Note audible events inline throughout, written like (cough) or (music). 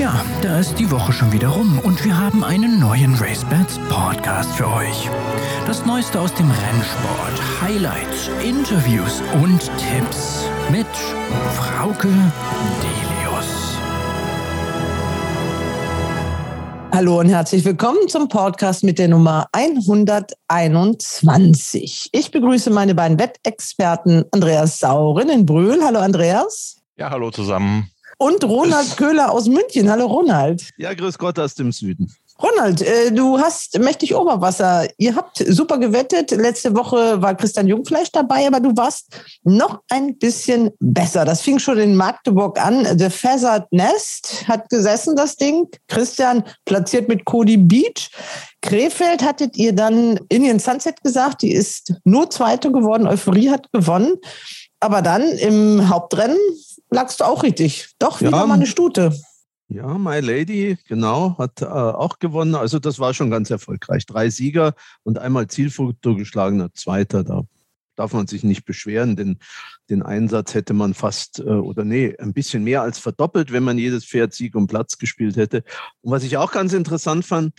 Tja, da ist die Woche schon wieder rum und wir haben einen neuen RaceBets Podcast für euch. Das Neueste aus dem Rennsport, Highlights, Interviews und Tipps mit Frauke Delius. Hallo und herzlich willkommen zum Podcast mit der Nummer 121. Ich begrüße meine beiden Wettexperten Andreas Saurin in Brühl. Hallo Andreas. Ja, hallo zusammen und Ronald Köhler aus München. Hallo Ronald. Ja, grüß Gott aus dem Süden. Ronald, äh, du hast mächtig Oberwasser. Ihr habt super gewettet. Letzte Woche war Christian Jungfleisch dabei, aber du warst noch ein bisschen besser. Das fing schon in Magdeburg an. The Feathered Nest hat gesessen, das Ding. Christian platziert mit Cody Beach. Krefeld hattet ihr dann Indian Sunset gesagt, die ist nur Zweite geworden. Euphorie hat gewonnen. Aber dann im Hauptrennen lagst du auch richtig. Doch, wieder ja, mal eine Stute. Ja, My Lady, genau, hat äh, auch gewonnen. Also das war schon ganz erfolgreich. Drei Sieger und einmal Zielfoto geschlagener Zweiter. Da darf man sich nicht beschweren, denn den Einsatz hätte man fast äh, oder nee, ein bisschen mehr als verdoppelt, wenn man jedes Pferd Sieg um Platz gespielt hätte. Und was ich auch ganz interessant fand,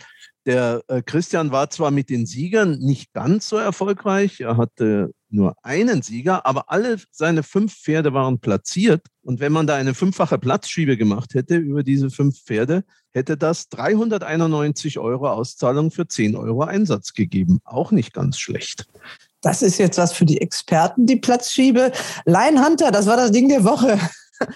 der äh, Christian war zwar mit den Siegern nicht ganz so erfolgreich, er hatte nur einen Sieger, aber alle seine fünf Pferde waren platziert. Und wenn man da eine fünffache Platzschiebe gemacht hätte über diese fünf Pferde, hätte das 391 Euro Auszahlung für 10 Euro Einsatz gegeben. Auch nicht ganz schlecht. Das ist jetzt was für die Experten, die Platzschiebe. Lion Hunter, das war das Ding der Woche.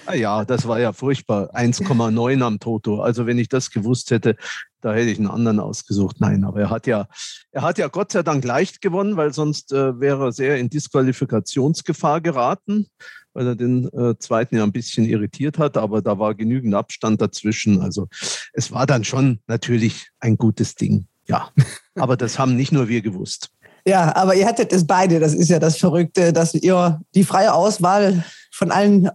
Ah ja, das war ja furchtbar. 1,9 am Toto. Also wenn ich das gewusst hätte, da hätte ich einen anderen ausgesucht. Nein, aber er hat ja, er hat ja Gott sei Dank leicht gewonnen, weil sonst äh, wäre er sehr in Disqualifikationsgefahr geraten, weil er den äh, zweiten ja ein bisschen irritiert hat. Aber da war genügend Abstand dazwischen. Also es war dann schon natürlich ein gutes Ding. Ja, (laughs) aber das haben nicht nur wir gewusst. Ja, aber ihr hattet es beide. Das ist ja das Verrückte, dass ihr die freie Auswahl von allen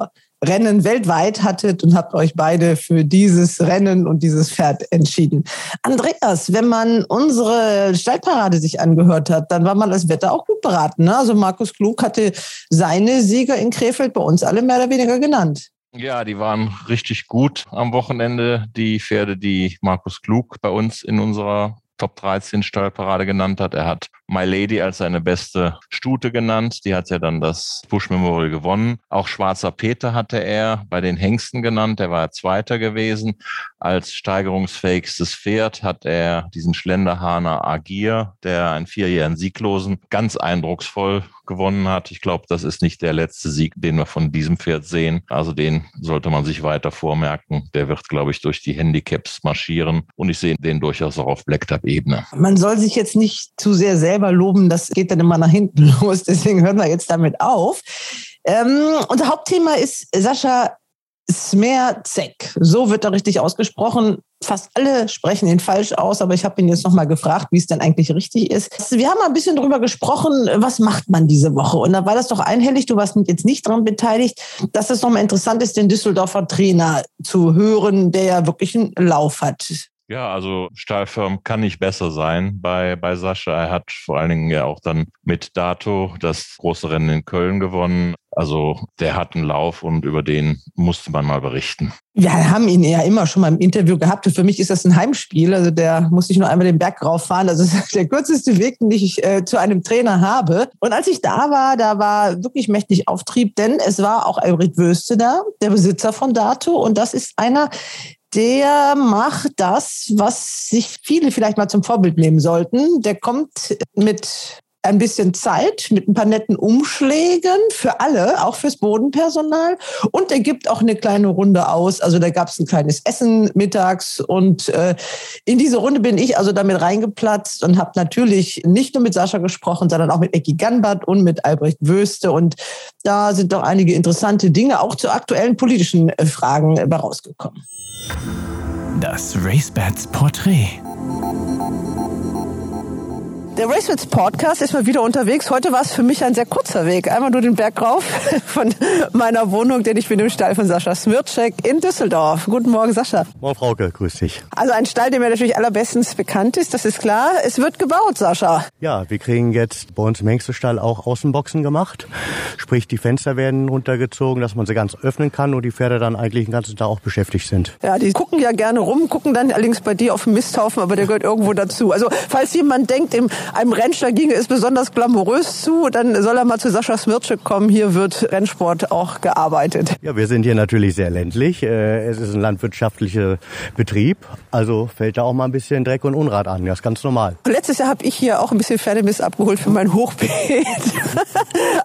Rennen weltweit hattet und habt euch beide für dieses Rennen und dieses Pferd entschieden. Andreas, wenn man unsere Stallparade sich angehört hat, dann war man das Wetter auch gut beraten. Ne? Also Markus Klug hatte seine Sieger in Krefeld bei uns alle mehr oder weniger genannt. Ja, die waren richtig gut am Wochenende. Die Pferde, die Markus Klug bei uns in unserer Top 13 Stallparade genannt hat. Er hat My Lady als seine beste Stute genannt. Die hat ja dann das Bush Memorial gewonnen. Auch Schwarzer Peter hatte er bei den Hengsten genannt. Der war Zweiter gewesen. Als steigerungsfähigstes Pferd hat er diesen Schlenderhahner Agir, der einen vierjährigen Sieglosen ganz eindrucksvoll gewonnen hat. Ich glaube, das ist nicht der letzte Sieg, den wir von diesem Pferd sehen. Also den sollte man sich weiter vormerken. Der wird, glaube ich, durch die Handicaps marschieren. Und ich sehe den durchaus auch auf Blacktop-Ebene. Man soll sich jetzt nicht zu sehr selber loben, das geht dann immer nach hinten (laughs) los. Deswegen hören wir jetzt damit auf. Ähm, unser Hauptthema ist Sascha Smerzek. So wird er richtig ausgesprochen. Fast alle sprechen ihn falsch aus, aber ich habe ihn jetzt nochmal gefragt, wie es denn eigentlich richtig ist. Wir haben ein bisschen darüber gesprochen, was macht man diese Woche? Und da war das doch einhellig, du warst jetzt nicht daran beteiligt, dass es nochmal interessant ist, den Düsseldorfer Trainer zu hören, der ja wirklich einen Lauf hat. Ja, also Stahlfirm kann nicht besser sein bei, bei Sascha. Er hat vor allen Dingen ja auch dann mit Dato das große Rennen in Köln gewonnen. Also der hat einen Lauf und über den musste man mal berichten. Ja, wir haben ihn ja immer schon mal im Interview gehabt. Und für mich ist das ein Heimspiel. Also der muss ich nur einmal den Berg rauffahren. Also das ist der kürzeste Weg, den ich äh, zu einem Trainer habe. Und als ich da war, da war wirklich mächtig Auftrieb, denn es war auch Albrecht Wöste da, der Besitzer von Dato. Und das ist einer, der macht das, was sich viele vielleicht mal zum Vorbild nehmen sollten. Der kommt mit ein bisschen Zeit, mit ein paar netten Umschlägen für alle, auch fürs Bodenpersonal. Und er gibt auch eine kleine Runde aus. Also da gab es ein kleines Essen mittags. Und äh, in diese Runde bin ich also damit reingeplatzt und habe natürlich nicht nur mit Sascha gesprochen, sondern auch mit Ecki Ganbart und mit Albrecht Wöste. Und da sind doch einige interessante Dinge auch zu aktuellen politischen äh, Fragen äh, rausgekommen. Das RaceBats Porträt. Der RaceWits Podcast ist mal wieder unterwegs. Heute war es für mich ein sehr kurzer Weg. Einmal nur den Berg rauf (laughs) von meiner Wohnung, denn ich bin im Stall von Sascha Smircek in Düsseldorf. Guten Morgen, Sascha. Moin, Frauke, grüß dich. Also ein Stall, der mir natürlich allerbestens bekannt ist, das ist klar. Es wird gebaut, Sascha. Ja, wir kriegen jetzt bei uns im Hengstestall auch Außenboxen gemacht. Sprich, die Fenster werden runtergezogen, dass man sie ganz öffnen kann und die Pferde dann eigentlich den ganzen Tag auch beschäftigt sind. Ja, die gucken ja gerne rum, gucken dann allerdings bei dir auf den Misthaufen, aber der gehört irgendwo dazu. Also falls jemand denkt, im einem Rennstall ginge es besonders glamourös zu, dann soll er mal zu Sascha Smircek kommen. Hier wird Rennsport auch gearbeitet. Ja, wir sind hier natürlich sehr ländlich. Äh, es ist ein landwirtschaftlicher Betrieb, also fällt da auch mal ein bisschen Dreck und Unrat an. Das ist ganz normal. Letztes Jahr habe ich hier auch ein bisschen Pferdemist abgeholt für mein Hochbeet. (laughs)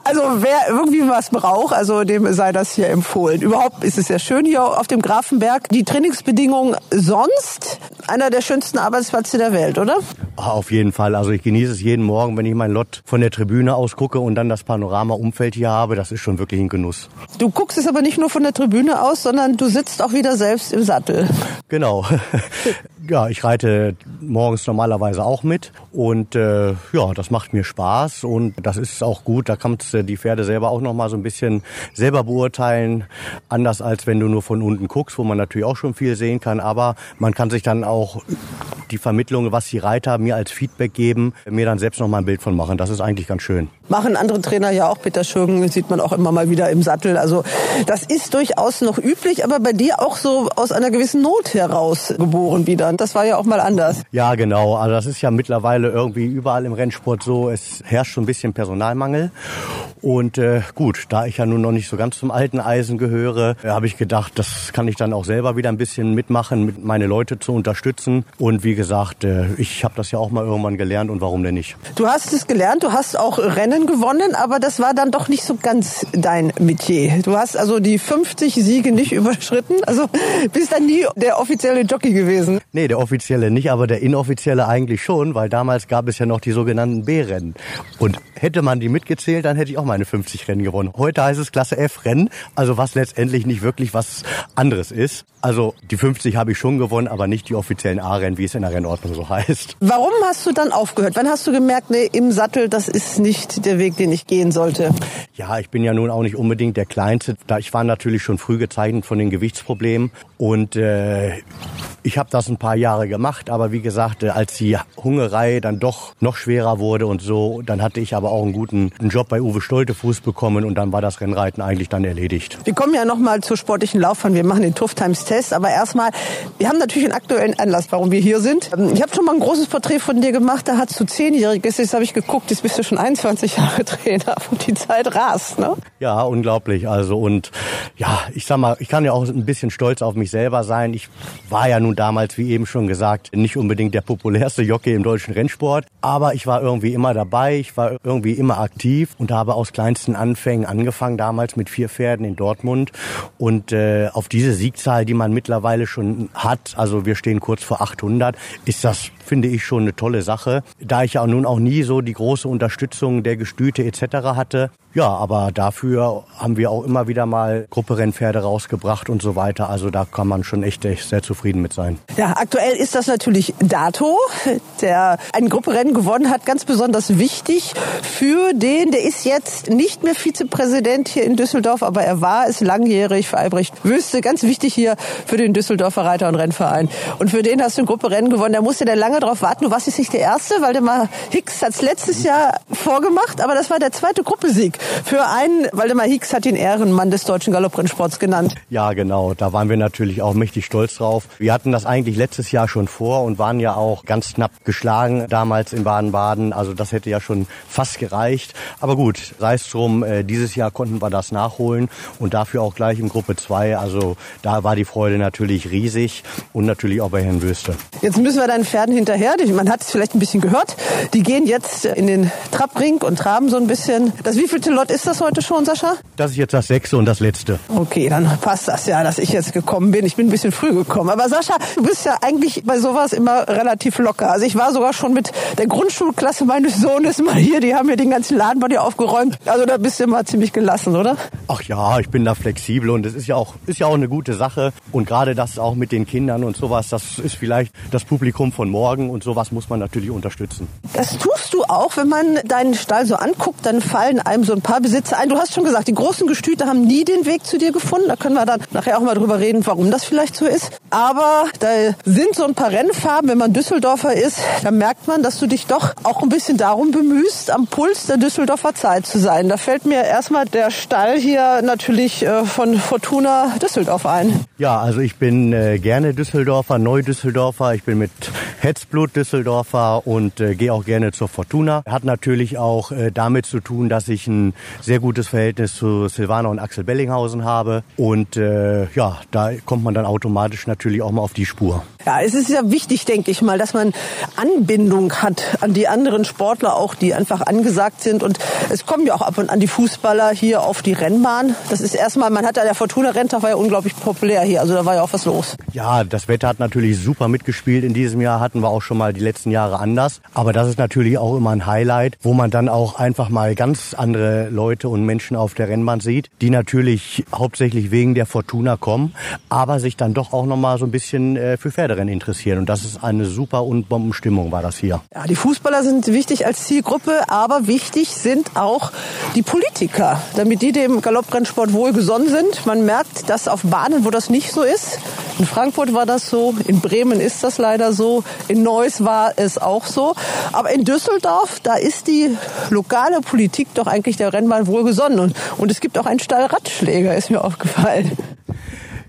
also wer irgendwie was braucht, also dem sei das hier empfohlen. Überhaupt ist es sehr schön hier auf dem Grafenberg. Die Trainingsbedingungen sonst einer der schönsten Arbeitsplätze der Welt, oder? Auf jeden Fall. Also ich genieße es jeden Morgen, wenn ich mein Lot von der Tribüne aus gucke und dann das Panorama-Umfeld hier habe. Das ist schon wirklich ein Genuss. Du guckst es aber nicht nur von der Tribüne aus, sondern du sitzt auch wieder selbst im Sattel. Genau. (laughs) ja, ich reite morgens normalerweise auch mit und äh, ja, das macht mir Spaß und das ist auch gut. Da kannst du die Pferde selber auch noch mal so ein bisschen selber beurteilen, anders als wenn du nur von unten guckst, wo man natürlich auch schon viel sehen kann. Aber man kann sich dann auch die Vermittlung, was die Reiter mir als Feedback geben, mir dann selbst noch mal ein Bild von machen. Das ist eigentlich ganz schön. Machen andere Trainer ja auch. Peter Schürgen sieht man auch immer mal wieder im Sattel. Also das ist durchaus noch üblich, aber bei dir auch so aus einer gewissen Not heraus geboren wieder. Das war ja auch mal anders. Ja, genau. Also das ist ja mittlerweile irgendwie überall im Rennsport so. Es herrscht schon ein bisschen Personalmangel. Und äh, gut, da ich ja nun noch nicht so ganz zum alten Eisen gehöre, äh, habe ich gedacht, das kann ich dann auch selber wieder ein bisschen mitmachen, mit meine Leute zu unterstützen. Und wie gesagt, äh, ich habe das ja auch mal irgendwann gelernt und warum denn nicht? Du hast es gelernt, du hast auch Rennen gewonnen, aber das war dann doch nicht so ganz dein Metier. Du hast also die 50 Siege nicht (laughs) überschritten, also bist dann nie der offizielle Jockey gewesen. Nee, der offizielle nicht, aber der inoffizielle eigentlich schon, weil damals gab es ja noch die sogenannten B-Rennen. Und hätte man die mitgezählt, dann hätte ich auch meine 50 Rennen gewonnen. Heute heißt es Klasse F Rennen, also was letztendlich nicht wirklich was anderes ist. Also die 50 habe ich schon gewonnen, aber nicht die offiziellen A-Rennen, wie es in der Rennordnung so heißt. Warum hast du dann aufgehört? Wann hast du gemerkt, nee, im Sattel, das ist nicht der Weg, den ich gehen sollte? Ja, ich bin ja nun auch nicht unbedingt der Kleinste. Ich war natürlich schon früh gezeichnet von den Gewichtsproblemen und äh, ich habe das ein paar Jahre gemacht, aber wie gesagt, äh, als die Hungerei dann doch noch schwerer wurde und so, dann hatte ich aber auch einen guten Job bei Uwe Stoltefuß bekommen und dann war das Rennreiten eigentlich dann erledigt. Wir kommen ja noch mal zur sportlichen Laufbahn. Wir machen den Tough Times Test, aber erstmal, wir haben natürlich einen aktuellen Anlass, warum wir hier sind. Ich habe schon mal ein großes Porträt von dir gemacht, da hast du zehnjähriges, jetzt habe ich geguckt, jetzt bist du schon 21 Jahre (laughs) Trainer und die Zeit rast, ne? Ja, unglaublich. Also und ja, ich sag mal, ich kann ja auch ein bisschen stolz auf mich selber sein. Ich war ja nun damals, wie eben schon gesagt, nicht unbedingt der populärste Jockey im deutschen Rennsport, aber ich war irgendwie immer dabei, ich war irgendwie immer aktiv und habe aus kleinsten Anfängen angefangen, damals mit vier Pferden in Dortmund und äh, auf diese Siegzahl, die man mittlerweile schon hat, also wir stehen kurz vor 800, ist das finde ich schon eine tolle Sache. Da ich ja nun auch nie so die große Unterstützung der Gestüte etc. hatte. Ja, aber dafür haben wir auch immer wieder mal Grupperennpferde rausgebracht und so weiter. Also da kann man schon echt, echt sehr zufrieden mit sein. Ja, aktuell ist das natürlich Dato, der ein Grupperennen gewonnen hat, ganz besonders wichtig für den, der ist jetzt nicht mehr Vizepräsident hier in Düsseldorf, aber er war es langjährig für Albrecht Wüste, ganz wichtig hier für den Düsseldorfer Reiter- und Rennverein. Und für den hast du ein Grupperennen gewonnen. Da musste der lange darauf warten. Du warst jetzt nicht der Erste, weil der mal Hicks hat's letztes Jahr vorgemacht, aber das war der zweite Gruppesieg für einen. Waldemar Hicks hat ihn Ehrenmann des deutschen Galopprennsports genannt. Ja, genau. Da waren wir natürlich auch mächtig stolz drauf. Wir hatten das eigentlich letztes Jahr schon vor und waren ja auch ganz knapp geschlagen damals in Baden-Baden. Also das hätte ja schon fast gereicht. Aber gut, sei es drum, äh, dieses Jahr konnten wir das nachholen und dafür auch gleich in Gruppe 2. Also da war die Freude natürlich riesig und natürlich auch bei Herrn Wüste. Jetzt müssen wir deinen Pferden hinterher. Man hat es vielleicht ein bisschen gehört. Die gehen jetzt in den Trappring und traben so ein bisschen. Das wievielte Lot ist das heute schon, Sascha? Das ist jetzt das sechste und das letzte. Okay, dann passt das ja, dass ich jetzt gekommen bin. Ich bin ein bisschen früh gekommen. Aber Sascha, du bist ja eigentlich bei sowas immer relativ locker. Also ich war sogar schon mit der Grundschulklasse meines Sohnes mal hier. Die haben mir den ganzen Laden bei dir aufgeräumt. Also da bist du immer ziemlich gelassen, oder? Ach ja, ich bin da flexibel und es ist ja auch, ist ja auch eine gute Sache. Und gerade das auch mit den Kindern und sowas, das ist vielleicht das Publikum von morgen sorgen und sowas muss man natürlich unterstützen. Das tust du auch, wenn man deinen Stall so anguckt, dann fallen einem so ein paar Besitzer ein. Du hast schon gesagt, die großen Gestüte haben nie den Weg zu dir gefunden. Da können wir dann nachher auch mal drüber reden, warum das vielleicht so ist. Aber da sind so ein paar Rennfarben, wenn man Düsseldorfer ist, dann merkt man, dass du dich doch auch ein bisschen darum bemühst, am Puls der Düsseldorfer Zeit zu sein. Da fällt mir erstmal der Stall hier natürlich äh, von Fortuna Düsseldorf ein. Ja, also ich bin äh, gerne Düsseldorfer, Neu-Düsseldorfer. Ich bin mit Hetzblut Düsseldorfer und äh, gehe auch gerne zur Fortuna. Hat natürlich auch äh, damit zu tun, dass ich ein sehr gutes Verhältnis zu Silvana und Axel Bellinghausen habe. Und äh, ja, da kommt man dann automatisch natürlich auch mal auf die Spur. Ja, es ist ja wichtig, denke ich mal, dass man Anbindung hat an die anderen Sportler auch, die einfach angesagt sind. Und es kommen ja auch ab und an die Fußballer hier auf die Rennbahn. Das ist erstmal, man hat ja der Fortuna Renntag war ja unglaublich populär hier. Also da war ja auch was los. Ja, das Wetter hat natürlich super mitgespielt. In diesem Jahr hatten wir auch schon mal die letzten Jahre anders. Aber das ist natürlich auch immer ein Highlight, wo man dann auch einfach mal ganz andere Leute und Menschen auf der Rennbahn sieht, die natürlich hauptsächlich wegen der Fortuna kommen, aber sich dann doch auch noch mal so ein bisschen äh, für Pferde daran interessieren. Und das ist eine super und Bombenstimmung war das hier. Ja, die Fußballer sind wichtig als Zielgruppe, aber wichtig sind auch die Politiker, damit die dem Galopprennsport wohlgesonnen sind. Man merkt, dass auf Bahnen, wo das nicht so ist, in Frankfurt war das so, in Bremen ist das leider so, in Neuss war es auch so, aber in Düsseldorf, da ist die lokale Politik doch eigentlich der Rennbahn wohlgesonnen und, es gibt auch einen Stallradschläger, ist mir aufgefallen.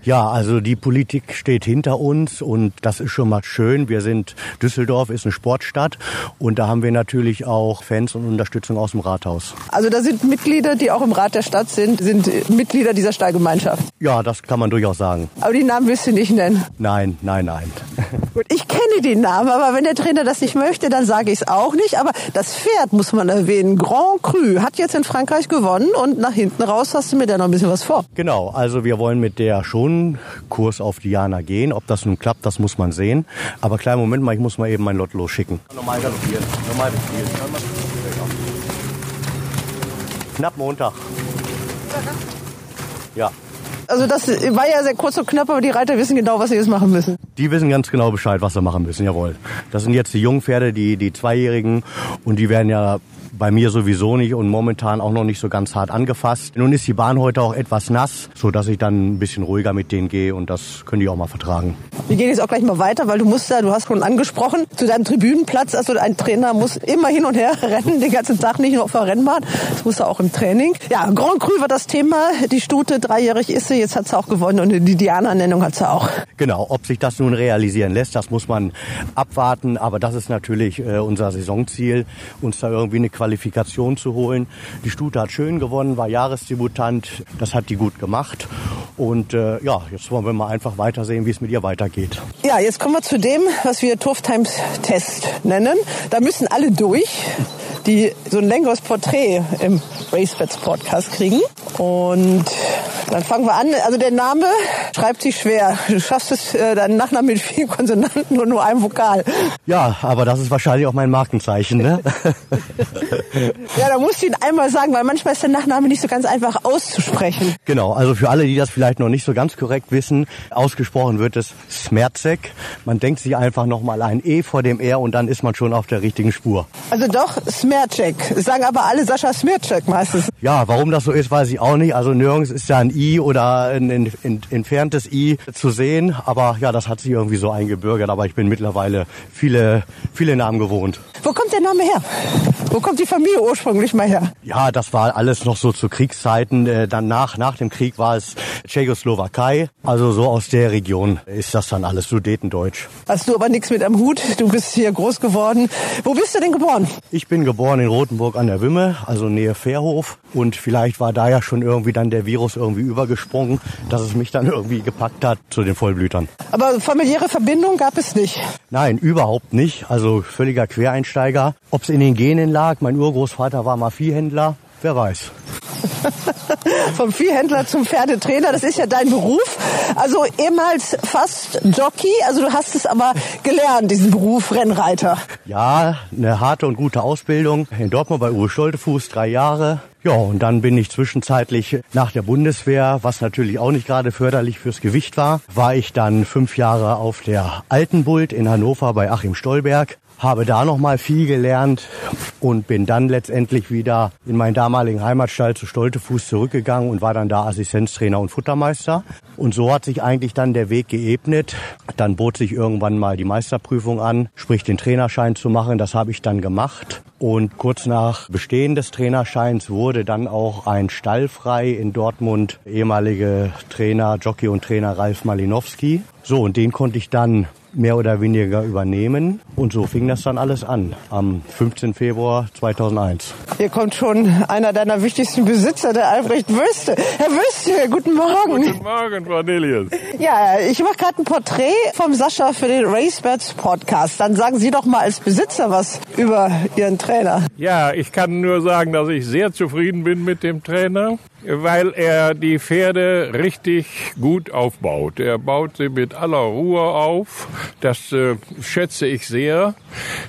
Ja, also die Politik steht hinter uns und das ist schon mal schön. Wir sind, Düsseldorf ist eine Sportstadt und da haben wir natürlich auch Fans und Unterstützung aus dem Rathaus. Also da sind Mitglieder, die auch im Rat der Stadt sind, sind Mitglieder dieser Stallgemeinschaft. Ja, das kann man durchaus sagen. Aber die Namen willst du nicht nennen? Nein, nein, nein. (laughs) Gut, ich kenne die Namen, aber wenn der Trainer das nicht möchte, dann sage ich es auch nicht. Aber das Pferd muss man erwähnen. Grand Cru hat jetzt in Frankreich gewonnen und nach hinten raus hast du mir da noch ein bisschen was vor. Genau, also wir wollen mit der schon Kurs auf Diana gehen. Ob das nun klappt, das muss man sehen. Aber kleinen Moment mal, ich muss mal eben mein Lot losschicken. Normal galoppieren. Normal Knapp Montag. Ja. Also das war ja sehr kurz und knapp, aber die Reiter wissen genau, was sie jetzt machen müssen. Die wissen ganz genau Bescheid, was sie machen müssen, jawohl. Das sind jetzt die jungen Pferde, die, die Zweijährigen und die werden ja bei mir sowieso nicht und momentan auch noch nicht so ganz hart angefasst. Nun ist die Bahn heute auch etwas nass, so dass ich dann ein bisschen ruhiger mit denen gehe und das können die auch mal vertragen. Wir gehen jetzt auch gleich mal weiter, weil du musst ja, du hast schon angesprochen, zu deinem Tribünenplatz, also ein Trainer muss immer hin und her (laughs) rennen, den ganzen Tag nicht nur auf der Rennbahn, das muss er auch im Training. Ja, Grand Cru war das Thema, die Stute, dreijährig ist sie, jetzt hat sie auch gewonnen und die Diana-Nennung hat sie auch. Genau, ob sich das nun realisieren lässt, das muss man abwarten, aber das ist natürlich äh, unser Saisonziel, uns da irgendwie eine Qualifikation zu holen. Die Stute hat schön gewonnen, war Jahresdebutant, das hat die gut gemacht und äh, ja, jetzt wollen wir mal einfach weitersehen, wie es mit ihr weitergeht. Ja, jetzt kommen wir zu dem, was wir Turf Times Test nennen. Da müssen alle durch, die so ein längeres Porträt im Racebets Podcast kriegen. Und dann fangen wir an. Also der Name schreibt sich schwer. Du schaffst es, äh, deinen Nachnamen mit vielen Konsonanten und nur einem Vokal. Ja, aber das ist wahrscheinlich auch mein Markenzeichen, ne? (laughs) Ja, da musst du ihn einmal sagen, weil manchmal ist der Nachname nicht so ganz einfach auszusprechen. Genau, also für alle, die das vielleicht noch nicht so ganz korrekt wissen, ausgesprochen wird es Smerzek. Man denkt sich einfach nochmal ein E vor dem R und dann ist man schon auf der richtigen Spur. Also doch, Smercek. Sagen aber alle Sascha Smercek meistens. Ja, warum das so ist, weiß ich auch nicht. Also nirgends ist ja ein I oder ein, ein, ein entferntes I zu sehen. Aber ja, das hat sich irgendwie so eingebürgert. Aber ich bin mittlerweile viele, viele Namen gewohnt. Wo kommt der Name her? Wo kommt die Familie ursprünglich mal her? Ja, das war alles noch so zu Kriegszeiten. Äh, Danach, nach dem Krieg war es Tschechoslowakei. Also so aus der Region ist das dann alles Sudetendeutsch. Hast du aber nichts mit am Hut. Du bist hier groß geworden. Wo bist du denn geboren? Ich bin geboren in Rothenburg an der Wümme, also Nähe Fährhof. Und vielleicht war da ja schon irgendwie dann der Virus irgendwie übergesprungen, dass es mich dann irgendwie gepackt hat zu den Vollblütern. Aber familiäre Verbindung gab es nicht. Nein, überhaupt nicht. Also völliger Quereinsteiger. Ob es in den Genen lag, mein Urgroßvater war mal Viehhändler, wer weiß. (laughs) Vom Viehhändler zum Pferdetrainer, das ist ja dein Beruf. Also ehemals fast Jockey, also du hast es aber gelernt, diesen Beruf Rennreiter. Ja, eine harte und gute Ausbildung. In Dortmund bei Uwe Stoltefuß, drei Jahre. Ja, und dann bin ich zwischenzeitlich nach der Bundeswehr, was natürlich auch nicht gerade förderlich fürs Gewicht war, war ich dann fünf Jahre auf der Altenbult in Hannover bei Achim Stolberg habe da noch mal viel gelernt und bin dann letztendlich wieder in meinen damaligen Heimatstall zu Stoltefuß zurückgegangen und war dann da Assistenztrainer und Futtermeister. Und so hat sich eigentlich dann der Weg geebnet. Dann bot sich irgendwann mal die Meisterprüfung an, sprich den Trainerschein zu machen. Das habe ich dann gemacht. Und kurz nach Bestehen des Trainerscheins wurde dann auch ein Stall frei in Dortmund. Ehemalige Trainer, Jockey und Trainer Ralf Malinowski. So, und den konnte ich dann mehr oder weniger übernehmen. Und so fing das dann alles an, am 15. Februar 2001. Hier kommt schon einer deiner wichtigsten Besitzer, der Albrecht Wüste. Herr Wüste, guten Morgen. Guten Morgen, Cornelius. Ja, ich mache gerade ein Porträt vom Sascha für den Racebirds Podcast. Dann sagen Sie doch mal als Besitzer was über Ihren Trainer. Ja, ich kann nur sagen, dass ich sehr zufrieden bin mit dem Trainer weil er die Pferde richtig gut aufbaut. Er baut sie mit aller Ruhe auf. Das äh, schätze ich sehr.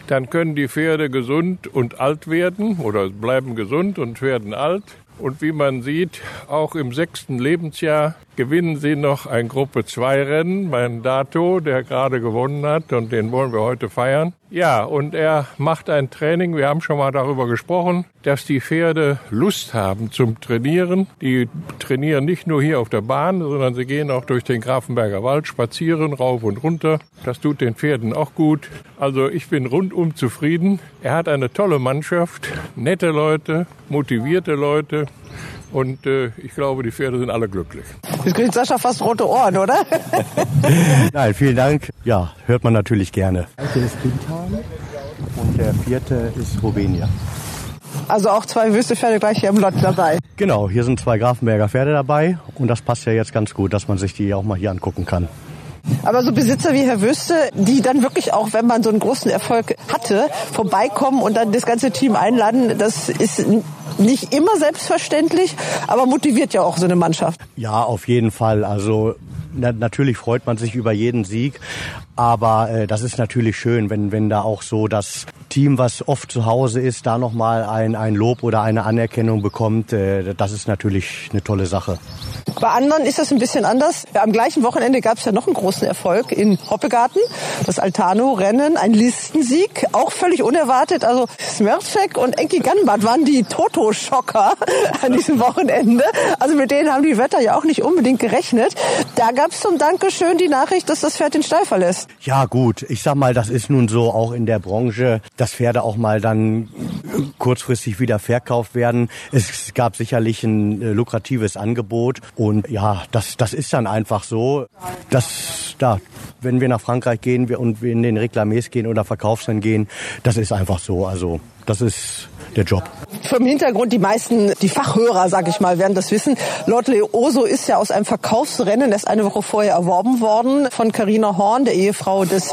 Dann können die Pferde gesund und alt werden oder bleiben gesund und werden alt. Und wie man sieht, auch im sechsten Lebensjahr gewinnen sie noch ein Gruppe 2 Rennen. Mein Dato, der gerade gewonnen hat und den wollen wir heute feiern. Ja, und er macht ein Training. Wir haben schon mal darüber gesprochen, dass die Pferde Lust haben zum Trainieren. Die trainieren nicht nur hier auf der Bahn, sondern sie gehen auch durch den Grafenberger Wald spazieren, rauf und runter. Das tut den Pferden auch gut. Also ich bin rundum zufrieden. Er hat eine tolle Mannschaft, nette Leute, motivierte Leute. Und äh, ich glaube, die Pferde sind alle glücklich. Jetzt kriegt Sascha fast rote Ohren, oder? (laughs) Nein, vielen Dank. Ja, hört man natürlich gerne. Der erste ist Bintan und der vierte ist Rovenia. Also auch zwei Wüstepferde gleich hier im Lot dabei. Genau, hier sind zwei Grafenberger Pferde dabei und das passt ja jetzt ganz gut, dass man sich die auch mal hier angucken kann. Aber so Besitzer wie Herr Wüste, die dann wirklich auch, wenn man so einen großen Erfolg hatte, vorbeikommen und dann das ganze Team einladen, das ist nicht immer selbstverständlich, aber motiviert ja auch so eine Mannschaft. Ja, auf jeden Fall. Also na, natürlich freut man sich über jeden Sieg, aber äh, das ist natürlich schön, wenn, wenn da auch so das Team, was oft zu Hause ist, da nochmal ein, ein Lob oder eine Anerkennung bekommt. Äh, das ist natürlich eine tolle Sache. Bei anderen ist das ein bisschen anders. Am gleichen Wochenende gab es ja noch einen großen Erfolg in Hoppegarten. Das Altano-Rennen, ein Listensieg, auch völlig unerwartet. Also Smercek und Enki Ganbart waren die Toto-Schocker (laughs) an diesem Wochenende. Also mit denen haben die Wetter ja auch nicht unbedingt gerechnet. Da gab es zum Dankeschön die Nachricht, dass das Pferd den Stall verlässt. Ja gut, ich sag mal, das ist nun so auch in der Branche, dass Pferde auch mal dann kurzfristig wieder verkauft werden. Es gab sicherlich ein äh, lukratives Angebot und ja, das, das ist dann einfach so, dass da, wenn wir nach Frankreich gehen und wir in den Reklamés gehen oder Verkaufsrennen gehen, das ist einfach so. Also das ist der Job. Vom Hintergrund, die meisten, die Fachhörer, sag ich mal, werden das wissen. Lord Leoso ist ja aus einem Verkaufsrennen erst eine Woche vorher erworben worden von Carina Horn, der Ehefrau des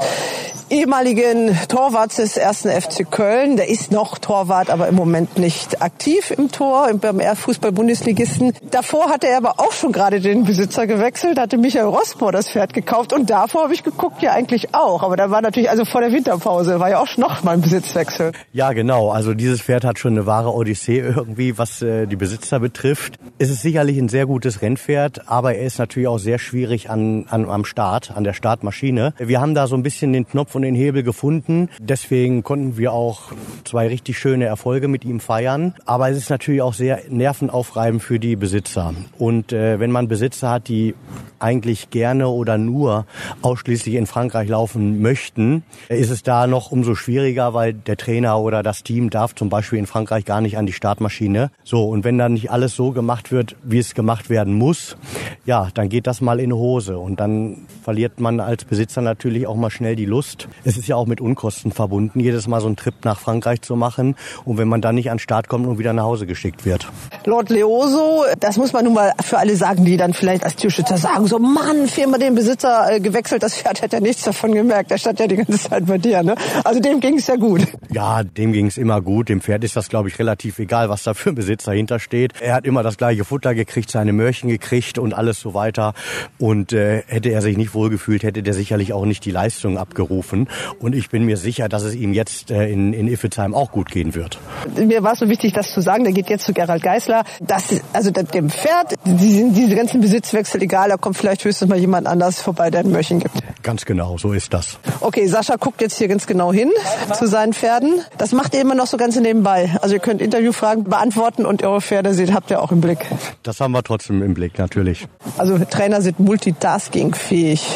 ehemaligen Torwarts des ersten FC Köln. Der ist noch Torwart, aber im Moment nicht aktiv im Tor, beim Fußball-Bundesligisten. Davor hatte er aber auch schon gerade den Besitzer gewechselt, hatte Michael Rossbohr das Pferd gekauft und davor habe ich geguckt, ja eigentlich auch. Aber da war natürlich, also vor der Winterpause, war ja auch noch mal ein Besitzwechsel. Ja, genau. Also dieses Pferd hat schon eine wahre Odyssee irgendwie, was äh, die Besitzer betrifft. Es ist sicherlich ein sehr gutes Rennpferd, aber er ist natürlich auch sehr schwierig an, an, am Start, an der Startmaschine. Wir haben da so ein bisschen den Knopf und den Hebel gefunden. Deswegen konnten wir auch zwei richtig schöne Erfolge mit ihm feiern. Aber es ist natürlich auch sehr nervenaufreibend für die Besitzer. Und äh, wenn man Besitzer hat, die eigentlich gerne oder nur ausschließlich in Frankreich laufen möchten, ist es da noch umso schwieriger, weil der Trainer oder das Team darf zum Beispiel in Frankreich gar nicht an die Startmaschine. So, und wenn dann nicht alles so gemacht wird, wie es gemacht werden muss, ja, dann geht das mal in Hose. Und dann verliert man als Besitzer natürlich auch mal schnell die Lust Es ist ja auch mit Unkosten verbunden, jedes Mal so einen Trip nach Frankreich zu machen. Und wenn man dann nicht an den Start kommt und wieder nach Hause geschickt wird. Lord Leoso, das muss man nun mal für alle sagen, die dann vielleicht als Tierschützer sagen, so Mann, viermal den Besitzer äh, gewechselt, das Pferd hat ja nichts davon gemerkt. Der stand ja die ganze Zeit bei dir. Ne? Also dem ging es ja gut. Ja, dem ging es immer gut. Dem Pferd ist das, glaube ich, relativ egal, was da für ein Besitzer hintersteht. Er hat immer das gleiche Futter gekriegt, seine Möhrchen gekriegt und alles so weiter. Und äh, hätte er sich nicht wohlgefühlt, hätte der sicherlich auch nicht die Leistung abgerufen. Und ich bin mir sicher, dass es ihm jetzt äh, in, in Iffelsheim auch gut gehen wird. Mir war es so wichtig, das zu sagen. Der geht jetzt zu Gerald Geisler. Das, also dem Pferd, die, diese ganzen Besitzwechsel egal. Da kommt vielleicht höchstens mal jemand anders vorbei, der ein Möhrchen gibt. Ganz genau, so ist das. Okay, Sascha guckt jetzt hier ganz genau hin zu seinen Pferden. Das macht ihr immer noch so ganz nebenbei. Also ihr könnt Interviewfragen beantworten und eure Pferde seht, habt ihr auch im Blick. Das haben wir trotzdem im Blick, natürlich. Also Trainer sind multitaskingfähig.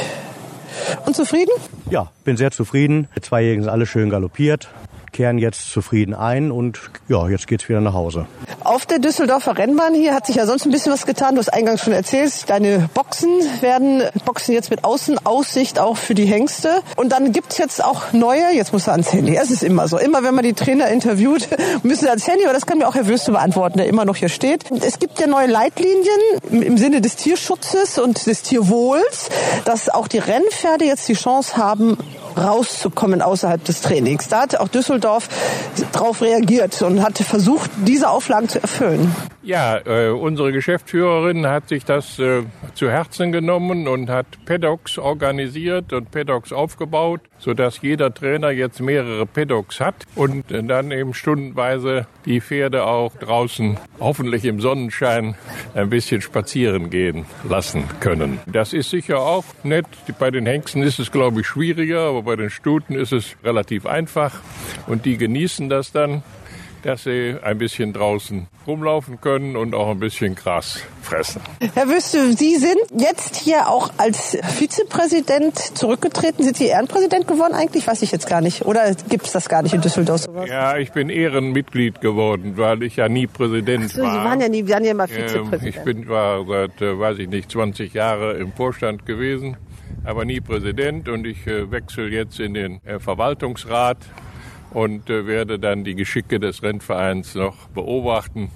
Und zufrieden? Ja, bin sehr zufrieden. Die Zweijährigen sind alle schön galoppiert kehren jetzt zufrieden ein und ja, jetzt geht's wieder nach Hause. Auf der Düsseldorfer Rennbahn hier hat sich ja sonst ein bisschen was getan. Du hast eingangs schon erzählt, deine Boxen werden Boxen jetzt mit Außenaussicht auch für die Hengste. Und dann gibt's jetzt auch neue, jetzt muss er ans Handy. Es ist immer so. Immer wenn man die Trainer interviewt, (laughs) müssen sie ans Handy, aber das kann mir auch Herr Würste beantworten, der immer noch hier steht. Es gibt ja neue Leitlinien im Sinne des Tierschutzes und des Tierwohls, dass auch die Rennpferde jetzt die Chance haben, rauszukommen außerhalb des Trainings. Da hat auch Düsseldorf darauf reagiert und hat versucht, diese Auflagen zu erfüllen. Ja, äh, unsere Geschäftsführerin hat sich das äh, zu Herzen genommen und hat Paddocks organisiert und Paddocks aufgebaut, sodass jeder Trainer jetzt mehrere Paddocks hat und dann eben stundenweise die Pferde auch draußen, hoffentlich im Sonnenschein, ein bisschen spazieren gehen lassen können. Das ist sicher auch nett. Bei den Hengsten ist es, glaube ich, schwieriger, aber bei den Stuten ist es relativ einfach und die genießen das dann dass sie ein bisschen draußen rumlaufen können und auch ein bisschen Gras fressen. Herr Wüste, Sie sind jetzt hier auch als Vizepräsident zurückgetreten. Sind Sie Ehrenpräsident geworden eigentlich? Weiß ich jetzt gar nicht. Oder gibt es das gar nicht in Düsseldorf? Sowas? Ja, ich bin Ehrenmitglied geworden, weil ich ja nie Präsident Ach so, war. Sie waren ja nie, waren ja mal ähm, Vizepräsident. Ich bin, war seit, äh, weiß ich nicht, 20 Jahre im Vorstand gewesen aber nie Präsident und ich äh, wechsle jetzt in den äh, Verwaltungsrat und äh, werde dann die Geschicke des Rennvereins noch beobachten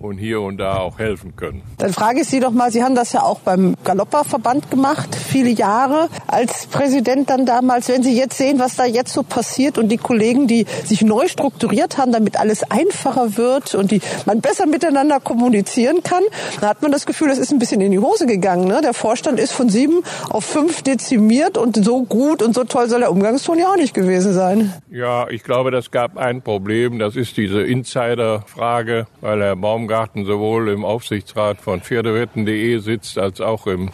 und hier und da auch helfen können. Dann frage ich Sie doch mal, Sie haben das ja auch beim Galopperverband gemacht, viele Jahre als Präsident dann damals. Wenn Sie jetzt sehen, was da jetzt so passiert und die Kollegen, die sich neu strukturiert haben, damit alles einfacher wird und die man besser miteinander kommunizieren kann, dann hat man das Gefühl, das ist ein bisschen in die Hose gegangen. Ne? Der Vorstand ist von sieben auf fünf dezimiert und so gut und so toll soll der Umgangston ja auch nicht gewesen sein. Ja, ich glaube, das gab ein Problem. Das ist diese Insider-Frage, weil Herr Baum Baumgarten sowohl im Aufsichtsrat von Pferdewetten.de sitzt als auch im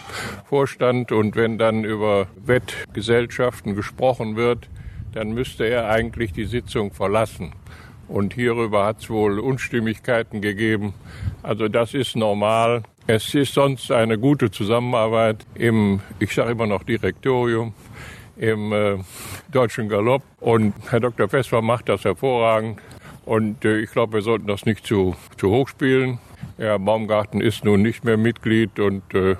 Vorstand. Und wenn dann über Wettgesellschaften gesprochen wird, dann müsste er eigentlich die Sitzung verlassen. Und hierüber hat es wohl Unstimmigkeiten gegeben. Also das ist normal. Es ist sonst eine gute Zusammenarbeit im, ich sage immer noch Direktorium, im äh, Deutschen Galopp. Und Herr Dr. Vesper macht das hervorragend. Und äh, ich glaube, wir sollten das nicht zu, zu hoch spielen. Ja, Baumgarten ist nun nicht mehr Mitglied und äh,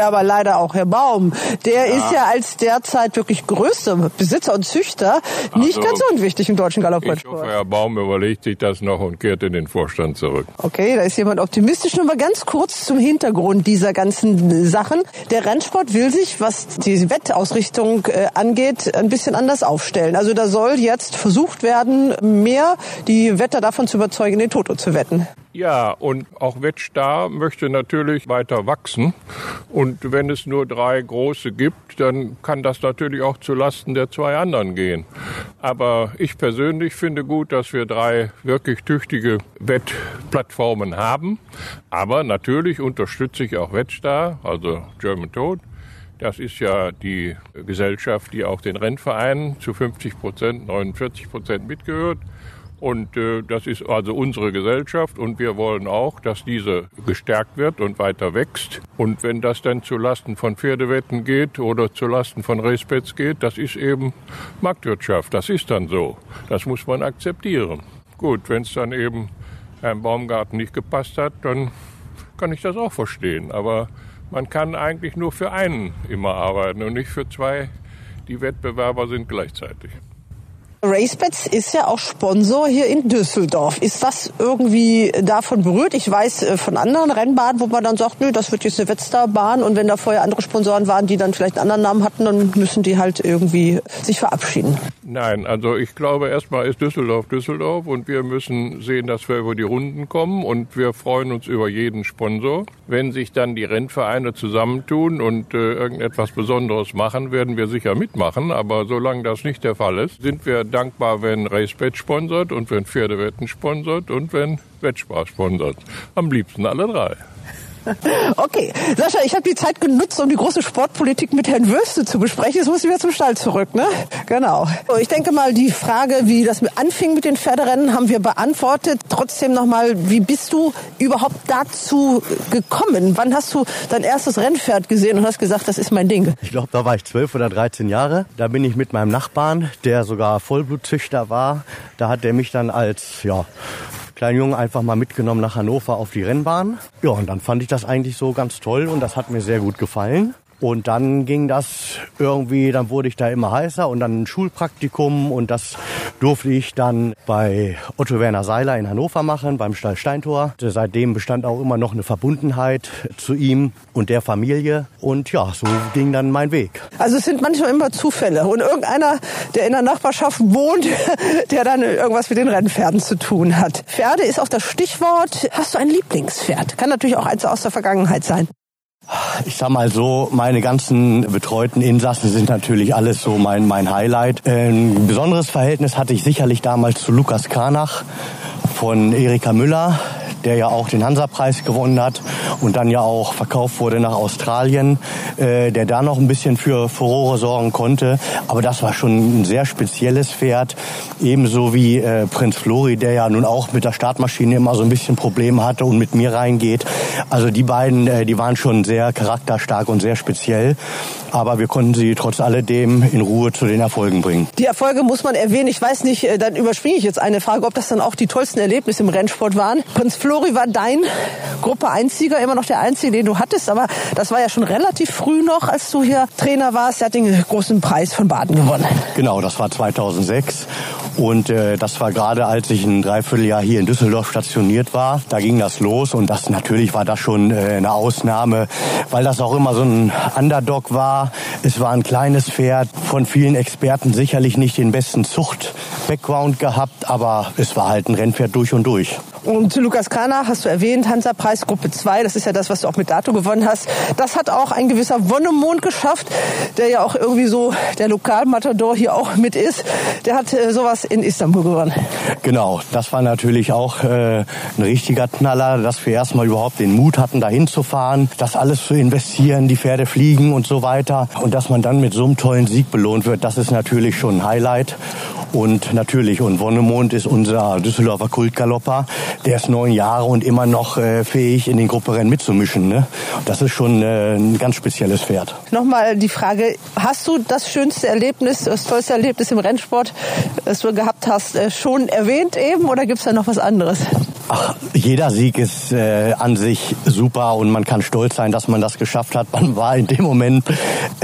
aber leider auch Herr Baum. Der ja. ist ja als derzeit wirklich größter Besitzer und Züchter nicht also, ganz unwichtig im deutschen Galopprennsport. Ich hoffe, Herr Baum überlegt sich das noch und kehrt in den Vorstand zurück. Okay, da ist jemand optimistisch. Nur mal ganz kurz zum Hintergrund dieser ganzen Sachen. Der Rennsport will sich, was die Wettausrichtung äh, angeht, ein bisschen anders aufstellen. Also da soll jetzt versucht werden, mehr die Wetter davon zu überzeugen, den Toto zu wetten. Ja, und auch Wettstar möchte natürlich weiter wachsen. Und wenn es nur drei große gibt, dann kann das natürlich auch zu Lasten der zwei anderen gehen. Aber ich persönlich finde gut, dass wir drei wirklich tüchtige Wettplattformen haben. Aber natürlich unterstütze ich auch Wettstar, also German Toad. Das ist ja die Gesellschaft, die auch den Rennvereinen zu 50 Prozent, 49 Prozent mitgehört. Und äh, das ist also unsere Gesellschaft und wir wollen auch, dass diese gestärkt wird und weiter wächst. Und wenn das dann zu Lasten von Pferdewetten geht oder zu Lasten von Racebets geht, das ist eben Marktwirtschaft. Das ist dann so. Das muss man akzeptieren. Gut, wenn es dann eben Herrn Baumgarten nicht gepasst hat, dann kann ich das auch verstehen. Aber man kann eigentlich nur für einen immer arbeiten und nicht für zwei Die Wettbewerber sind gleichzeitig. RaceBets ist ja auch Sponsor hier in Düsseldorf. Ist das irgendwie davon berührt? Ich weiß äh, von anderen Rennbahnen, wo man dann sagt, nö, das wird jetzt eine Wettstarbahn und wenn da vorher andere Sponsoren waren, die dann vielleicht einen anderen Namen hatten, dann müssen die halt irgendwie sich verabschieden. Nein, also ich glaube, erstmal ist Düsseldorf Düsseldorf und wir müssen sehen, dass wir über die Runden kommen und wir freuen uns über jeden Sponsor. Wenn sich dann die Rennvereine zusammentun und äh, irgendetwas Besonderes machen, werden wir sicher mitmachen, aber solange das nicht der Fall ist, sind wir dankbar, wenn RaceBet sponsert und wenn Pferdewetten sponsert und wenn Wettspaß sponsert. Am liebsten alle drei. Okay, Sascha, ich habe die Zeit genutzt, um die große Sportpolitik mit Herrn Würste zu besprechen. Jetzt muss ich wieder zum Stall zurück, ne? Genau. Ich denke mal, die Frage, wie das anfing mit den Pferderennen, haben wir beantwortet. Trotzdem nochmal, wie bist du überhaupt dazu gekommen? Wann hast du dein erstes Rennpferd gesehen und hast gesagt, das ist mein Ding? Ich glaube, da war ich zwölf oder dreizehn Jahre. Da bin ich mit meinem Nachbarn, der sogar Vollblutzüchter war. Da hat er mich dann als, ja, kleinen Jungen einfach mal mitgenommen nach Hannover auf die Rennbahn. Ja, und dann fand ich das eigentlich so ganz toll und das hat mir sehr gut gefallen. Und dann ging das irgendwie, dann wurde ich da immer heißer und dann ein Schulpraktikum und das durfte ich dann bei Otto Werner Seiler in Hannover machen, beim Stall Steintor. Seitdem bestand auch immer noch eine Verbundenheit zu ihm und der Familie. Und ja, so ging dann mein Weg. Also es sind manchmal immer Zufälle und irgendeiner, der in der Nachbarschaft wohnt, (laughs) der dann irgendwas mit den Rennpferden zu tun hat. Pferde ist auch das Stichwort. Hast du ein Lieblingspferd? Kann natürlich auch eins aus der Vergangenheit sein. Ich sag mal so, meine ganzen betreuten Insassen sind natürlich alles so mein, mein Highlight. Ein besonderes Verhältnis hatte ich sicherlich damals zu Lukas Kranach von Erika Müller, der ja auch den Hansa-Preis gewonnen hat und dann ja auch verkauft wurde nach Australien, äh, der da noch ein bisschen für Furore sorgen konnte. Aber das war schon ein sehr spezielles Pferd, ebenso wie äh, Prinz Flori, der ja nun auch mit der Startmaschine immer so ein bisschen Probleme hatte und mit mir reingeht. Also die beiden, äh, die waren schon sehr charakterstark und sehr speziell. Aber wir konnten sie trotz alledem in Ruhe zu den Erfolgen bringen. Die Erfolge muss man erwähnen. Ich weiß nicht, äh, dann überspringe ich jetzt eine Frage, ob das dann auch die tollsten Erlebnisse im Rennsport waren. Prinz Flori war dein Gruppe 1-Sieger, immer noch der einzige, den du hattest. Aber das war ja schon relativ früh noch, als du hier Trainer warst. Er hat den großen Preis von Baden gewonnen. Genau, das war 2006. Und äh, das war gerade, als ich ein Dreivierteljahr hier in Düsseldorf stationiert war. Da ging das los und das natürlich war das schon äh, eine Ausnahme, weil das auch immer so ein Underdog war. Es war ein kleines Pferd, von vielen Experten sicherlich nicht den besten Zucht-Background gehabt, aber es war halt ein Rennpferd durch und durch. Und Lukas Kana hast du erwähnt, Hansa-Preis Gruppe 2, das ist ja das, was du auch mit Dato gewonnen hast. Das hat auch ein gewisser Wonnemond geschafft, der ja auch irgendwie so der Lokalmatador hier auch mit ist. Der hat äh, sowas in Istanbul gewonnen. Genau, das war natürlich auch äh, ein richtiger Knaller, dass wir erstmal überhaupt den Mut hatten, dahin zu fahren, das alles zu investieren, die Pferde fliegen und so weiter. Und dass man dann mit so einem tollen Sieg belohnt wird, das ist natürlich schon ein Highlight. Und natürlich, und Wonnemond ist unser Düsseldorfer Kultgalopper. Der ist neun Jahre und immer noch äh, fähig, in den Grupperennen mitzumischen. Ne? Das ist schon äh, ein ganz spezielles Pferd. Nochmal die Frage, hast du das schönste Erlebnis, das tollste Erlebnis im Rennsport, das du gehabt hast, äh, schon erwähnt eben oder gibt's da noch was anderes? Ach, jeder Sieg ist äh, an sich super und man kann stolz sein, dass man das geschafft hat. Man war in dem Moment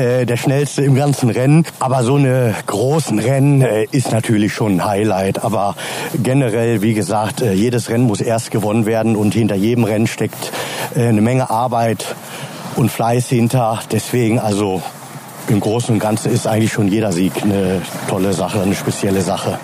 äh, der schnellste im ganzen Rennen. Aber so eine großen Rennen äh, ist natürlich schon ein Highlight. Aber generell, wie gesagt, äh, jedes Rennen muss erst gewonnen werden und hinter jedem Rennen steckt äh, eine Menge Arbeit und Fleiß hinter. Deswegen also im Großen und Ganzen ist eigentlich schon jeder Sieg eine tolle Sache, eine spezielle Sache.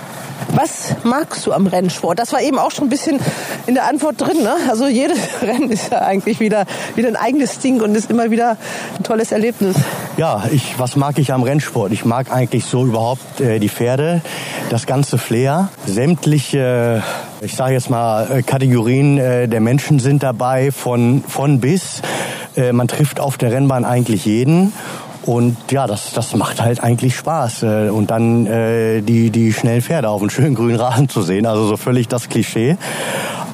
Was magst du am Rennsport? Das war eben auch schon ein bisschen in der Antwort drin. Ne? Also jedes (laughs) Rennen ist ja eigentlich wieder, wieder ein eigenes Ding und ist immer wieder ein tolles Erlebnis. Ja, ich, was mag ich am Rennsport? Ich mag eigentlich so überhaupt äh, die Pferde, das ganze Flair, sämtliche, ich sage jetzt mal, äh, Kategorien äh, der Menschen sind dabei, von, von bis. Äh, man trifft auf der Rennbahn eigentlich jeden. Und ja, das, das macht halt eigentlich Spaß. Äh, Und dann äh, die, die schnellen Pferde auf einem schönen grünen Rasen zu sehen. Also so völlig das Klischee.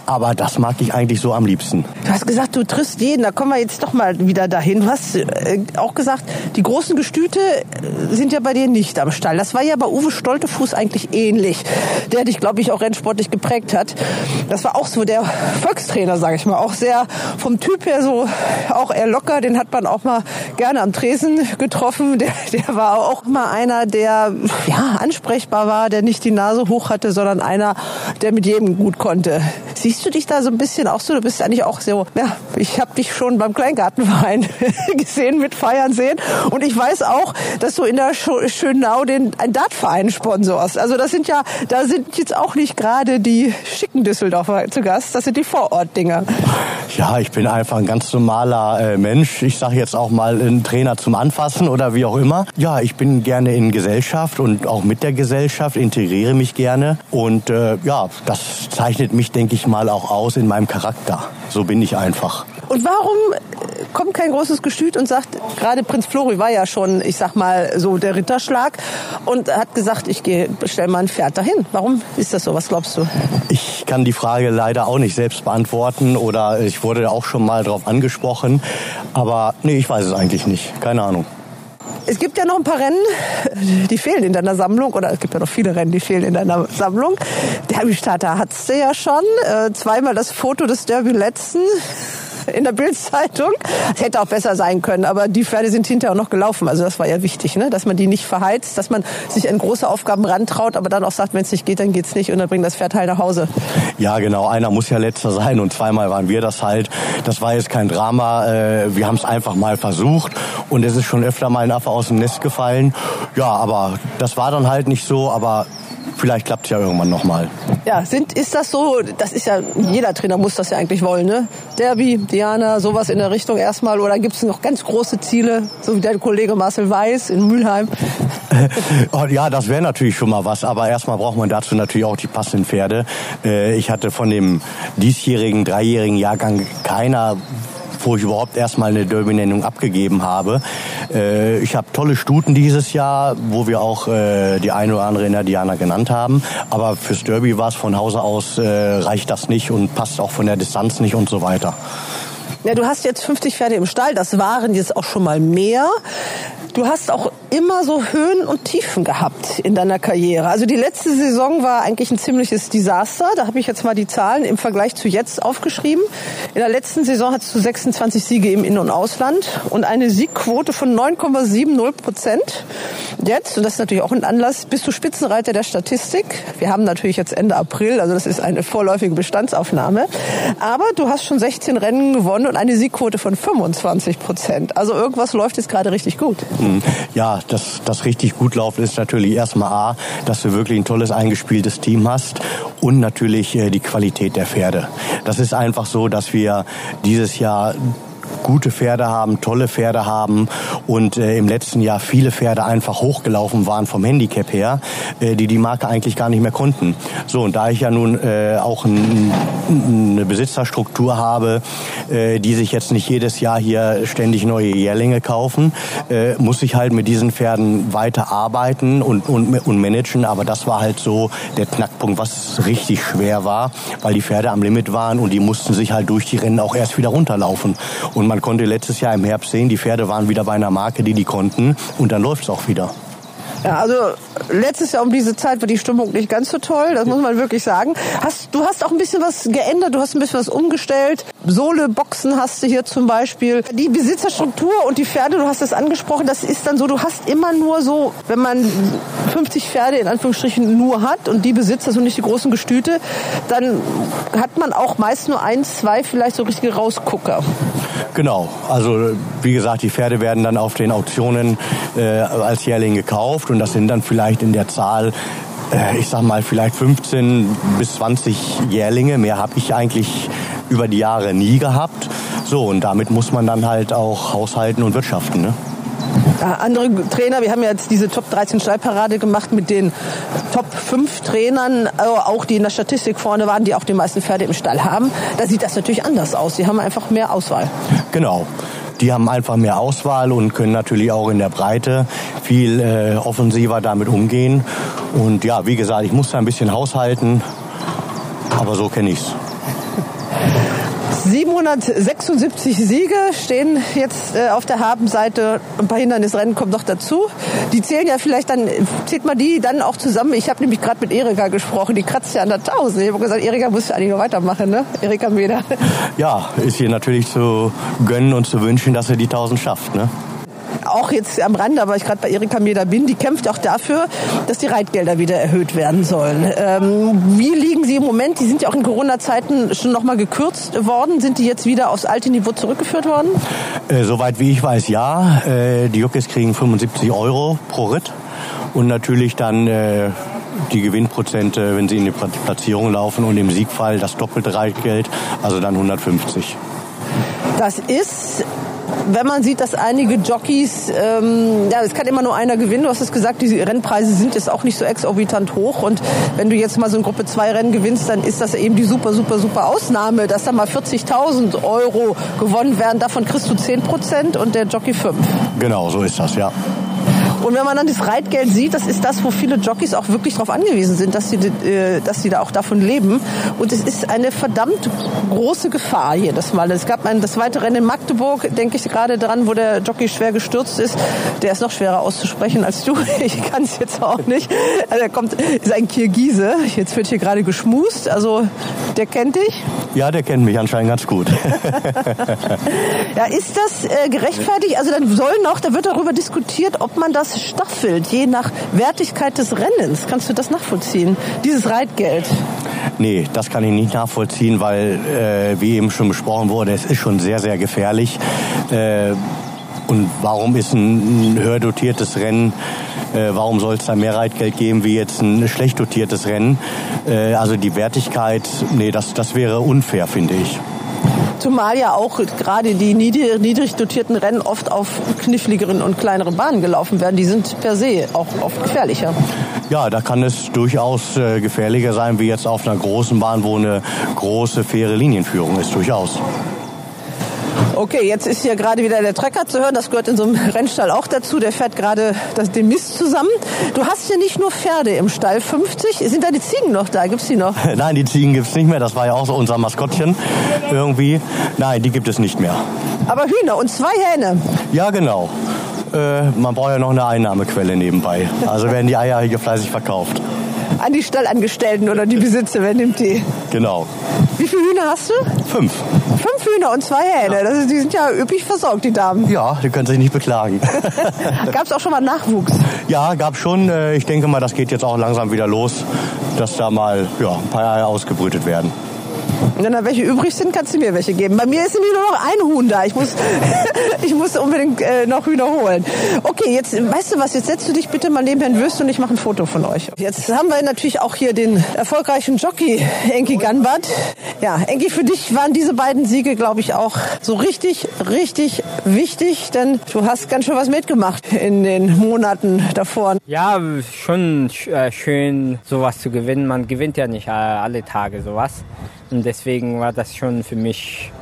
Aber das mag ich eigentlich so am liebsten. Du hast gesagt, du triffst jeden. Da kommen wir jetzt doch mal wieder dahin. Du hast äh, auch gesagt, die großen Gestüte äh, sind ja bei dir nicht am Stall. Das war ja bei Uwe Stoltefuß eigentlich ähnlich. Der dich, glaube ich, auch rennsportlich geprägt hat. Das war auch so der Volkstrainer, sage ich mal. Auch sehr vom Typ her so, auch eher locker. Den hat man auch mal gerne am Tresen getroffen. (laughs) Der, der war auch mal einer, der ja ansprechbar war, der nicht die Nase hoch hatte, sondern einer, der mit jedem gut konnte. Siehst du dich da so ein bisschen auch so? Du bist eigentlich auch so, ja, ich habe dich schon beim Kleingartenverein (laughs) gesehen mit Feiern sehen und ich weiß auch, dass du in der Schönau den ein Dartverein sponsorst. Also das sind ja, da sind jetzt auch nicht gerade die schicken Düsseldorfer zu Gast, das sind die Vorortdinger. Ja, ich bin einfach ein ganz normaler äh, Mensch. Ich sage jetzt auch mal ein Trainer zum Anfassen oder wie auch immer. Ja, ich bin gerne in Gesellschaft und auch mit der Gesellschaft, integriere mich gerne und äh, ja, das zeichnet mich, denke ich mal, auch aus in meinem Charakter. So bin ich einfach. Und warum kommt kein großes Gestüt und sagt, gerade Prinz Flori war ja schon, ich sag mal, so der Ritterschlag und hat gesagt, ich gehe, bestell mal ein Pferd dahin. Warum ist das so? Was glaubst du? Ich kann die Frage leider auch nicht selbst beantworten oder ich wurde auch schon mal darauf angesprochen. Aber nee, ich weiß es eigentlich nicht. Keine Ahnung. Es gibt ja noch ein paar Rennen, die fehlen in deiner Sammlung. Oder es gibt ja noch viele Rennen, die fehlen in deiner Sammlung. Derby-Starter hattest du ja schon. Äh, zweimal das Foto des Derby letzten in der Bildzeitung. Es hätte auch besser sein können, aber die Pferde sind hinterher auch noch gelaufen. Also das war ja wichtig, ne? dass man die nicht verheizt, dass man sich an große Aufgaben rantraut, aber dann auch sagt, wenn es nicht geht, dann geht's nicht und dann bringt das Pferd halt nach Hause. Ja, genau. Einer muss ja letzter sein und zweimal waren wir das halt. Das war jetzt kein Drama. Äh, wir haben es einfach mal versucht und es ist schon öfter mal ein Affe aus dem Nest gefallen. Ja, aber das war dann halt nicht so, aber vielleicht klappt es ja irgendwann nochmal. Ja, sind, ist das so, das ist ja, jeder Trainer muss das ja eigentlich wollen, ne? Derby, Diana, sowas in der Richtung erstmal, oder gibt es noch ganz große Ziele, so wie der Kollege Marcel Weiß in Mülheim? (laughs) oh, ja, das wäre natürlich schon mal was, aber erstmal braucht man dazu natürlich auch die passenden Pferde. Äh, ich hatte von dem diesjährigen, dreijährigen Jahrgang keiner bevor ich überhaupt erstmal eine Derby-Nennung abgegeben habe. Äh, ich habe tolle Stuten dieses Jahr, wo wir auch äh, die eine oder andere in der Diana genannt haben. Aber fürs Derby war es von Hause aus, äh, reicht das nicht und passt auch von der Distanz nicht und so weiter. Ja, du hast jetzt 50 Pferde im Stall, das waren jetzt auch schon mal mehr. Du hast auch immer so Höhen und Tiefen gehabt in deiner Karriere. Also die letzte Saison war eigentlich ein ziemliches Desaster. Da habe ich jetzt mal die Zahlen im Vergleich zu jetzt aufgeschrieben. In der letzten Saison hattest du 26 Siege im In- und Ausland und eine Siegquote von 9,70 Prozent. Jetzt, und das ist natürlich auch ein Anlass, bist du Spitzenreiter der Statistik. Wir haben natürlich jetzt Ende April, also das ist eine vorläufige Bestandsaufnahme. Aber du hast schon 16 Rennen gewonnen und eine Siegquote von 25 Prozent. Also irgendwas läuft jetzt gerade richtig gut. Hm. Ja, das, das richtig gut läuft, ist natürlich erstmal A, dass du wirklich ein tolles eingespieltes Team hast und natürlich äh, die Qualität der Pferde. Das ist einfach so, dass wir dieses Jahr gute Pferde haben, tolle Pferde haben und äh, im letzten Jahr viele Pferde einfach hochgelaufen waren vom Handicap her, äh, die die Marke eigentlich gar nicht mehr konnten. So, und da ich ja nun äh, auch ein, eine Besitzerstruktur habe, äh, die sich jetzt nicht jedes Jahr hier ständig neue Jährlinge kaufen, äh, muss ich halt mit diesen Pferden weiter arbeiten und, und, und managen. Aber das war halt so der Knackpunkt, was richtig schwer war, weil die Pferde am Limit waren und die mussten sich halt durch die Rennen auch erst wieder runterlaufen. Und man konnte letztes Jahr im Herbst sehen, die Pferde waren wieder bei einer Marke, die die konnten. Und dann läuft es auch wieder. Ja, also letztes Jahr um diese Zeit war die Stimmung nicht ganz so toll, das muss man wirklich sagen. Hast, du hast auch ein bisschen was geändert, du hast ein bisschen was umgestellt. Sohle-Boxen hast du hier zum Beispiel. Die Besitzerstruktur und die Pferde, du hast das angesprochen, das ist dann so, du hast immer nur so, wenn man 50 Pferde in Anführungsstrichen nur hat und die Besitzer sind nicht die großen Gestüte, dann hat man auch meist nur eins, zwei vielleicht so richtige Rausgucker. Genau, also wie gesagt, die Pferde werden dann auf den Auktionen äh, als Jährling gekauft und das sind dann vielleicht in der Zahl äh, ich sag mal vielleicht 15 bis 20 Jährlinge. Mehr habe ich eigentlich über die Jahre nie gehabt. So, und damit muss man dann halt auch haushalten und wirtschaften. Ne? andere Trainer, wir haben ja jetzt diese Top 13 Stallparade gemacht mit den Top 5 Trainern, äh, auch die in der Statistik vorne waren, die auch die meisten Pferde im Stall haben. Da sieht das natürlich anders aus. Sie haben einfach mehr Auswahl. Genau die haben einfach mehr Auswahl und können natürlich auch in der Breite viel äh, offensiver damit umgehen. Und ja, wie gesagt, ich muss da ein bisschen haushalten, aber so kenne ich's. 776 Siege stehen jetzt äh, auf der Habenseite. Ein paar Hindernisrennen kommen noch dazu. Die zählen ja vielleicht dann, zählt man die dann auch zusammen. Ich habe nämlich gerade mit Erika gesprochen, die kratzt ja an der 1000. Ich habe gesagt, Erika muss eigentlich noch weitermachen, ne? Erika Meder. Ja, ist ihr natürlich zu gönnen und zu wünschen, dass er die 1000 schafft, ne? Auch jetzt am Rande, aber ich gerade bei Erika Meder bin, die kämpft auch dafür, dass die Reitgelder wieder erhöht werden sollen. Ähm, wie liegen sie im Moment? Die sind ja auch in Corona-Zeiten schon nochmal gekürzt worden. Sind die jetzt wieder aufs alte Niveau zurückgeführt worden? Äh, soweit wie ich weiß, ja. Äh, die Jockeys kriegen 75 Euro pro Ritt und natürlich dann äh, die Gewinnprozente, wenn sie in die Platzierung laufen und im Siegfall das doppelte Reitgeld, also dann 150. Das ist wenn man sieht, dass einige Jockeys, ähm, ja, es kann immer nur einer gewinnen. Du hast es gesagt, die Rennpreise sind jetzt auch nicht so exorbitant hoch. Und wenn du jetzt mal so ein Gruppe 2 Rennen gewinnst, dann ist das eben die super, super, super Ausnahme, dass da mal 40.000 Euro gewonnen werden. Davon kriegst du 10 Prozent und der Jockey 5. Genau, so ist das, ja. Und wenn man dann das Reitgeld sieht, das ist das, wo viele Jockeys auch wirklich darauf angewiesen sind, dass sie, äh, dass sie da auch davon leben. Und es ist eine verdammt große Gefahr jedes Mal. Es gab ein, das zweite Rennen in Magdeburg, denke ich gerade dran, wo der Jockey schwer gestürzt ist. Der ist noch schwerer auszusprechen als du. (laughs) Ich kann es jetzt auch nicht. Also er kommt, ist ein Kirgise. Jetzt wird hier gerade geschmust. Also der kennt dich. Ja, der kennt mich anscheinend ganz gut. (laughs) ja, ist das äh, gerechtfertigt? Also dann soll noch, da wird darüber diskutiert, ob man das staffelt, je nach Wertigkeit des Rennens. Kannst du das nachvollziehen? Dieses Reitgeld? Nee, das kann ich nicht nachvollziehen, weil, äh, wie eben schon besprochen wurde, es ist schon sehr, sehr gefährlich. Äh, und warum ist ein, höher dotiertes Rennen, äh, warum soll es da mehr Reitgeld geben wie jetzt ein schlecht dotiertes Rennen? Äh, also die Wertigkeit, nee, das, das wäre unfair, finde ich. Zumal ja auch gerade die niedrig, dotierten Rennen oft auf kniffligeren und kleineren Bahnen gelaufen werden. Die sind per se auch oft gefährlicher. Ja, da kann es durchaus äh, gefährlicher sein, wie jetzt auf einer großen Bahn, wo eine große, faire Linienführung ist, durchaus. Okay, jetzt ist hier gerade wieder der Trecker zu hören. Das gehört in so einem (laughs) Rennstall auch dazu. Der fährt gerade den Mist zusammen. Du hast hier nicht nur Pferde im Stall. 50. Sind deine Ziegen noch da? Gibt's die noch? (laughs) Nein, die Ziegen gibt's nicht mehr. Das war ja auch so unser Maskottchen irgendwie. Nein, die gibt es nicht mehr. Aber Hühner und zwei Hähne. Ja, genau. Äh, man braucht ja noch eine Einnahmequelle nebenbei. Also werden die Eier hier fleißig verkauft an die Stallangestellten oder die Besitzer. Wer nimmt die? Genau. Wie viele Hühner hast du? Fünf. Fünf Hühner und zwei Hähne. Ja. Ist, die sind ja üppig versorgt, die Damen. Ja, die können sich nicht beklagen. (laughs) gab es auch schon mal Nachwuchs? Ja, gab schon. Äh, ich denke mal, das geht jetzt auch langsam wieder los, dass da mal ja, ein paar Eier ausgebrütet werden. Wenn da welche übrig sind, kannst du mir welche geben. Bei mir ist nämlich nur noch ein Huhn da. Ich muss, (laughs) ich muss unbedingt äh, noch Hühner holen. Okay, jetzt weißt du was, jetzt setzt du dich bitte mal neben Herrn Würst und ich mache ein Foto von euch. Jetzt haben wir natürlich auch hier den erfolgreichen Jockey Enki Ganbart. Ja, Enki, für dich waren diese beiden Siege, glaube ich, auch so richtig, richtig wichtig, denn du hast ganz schön was mitgemacht in den Monaten davor. Ja, schon äh, schön, sowas zu gewinnen. Man gewinnt ja nicht alle Tage sowas. Und deswegen war das schon für mich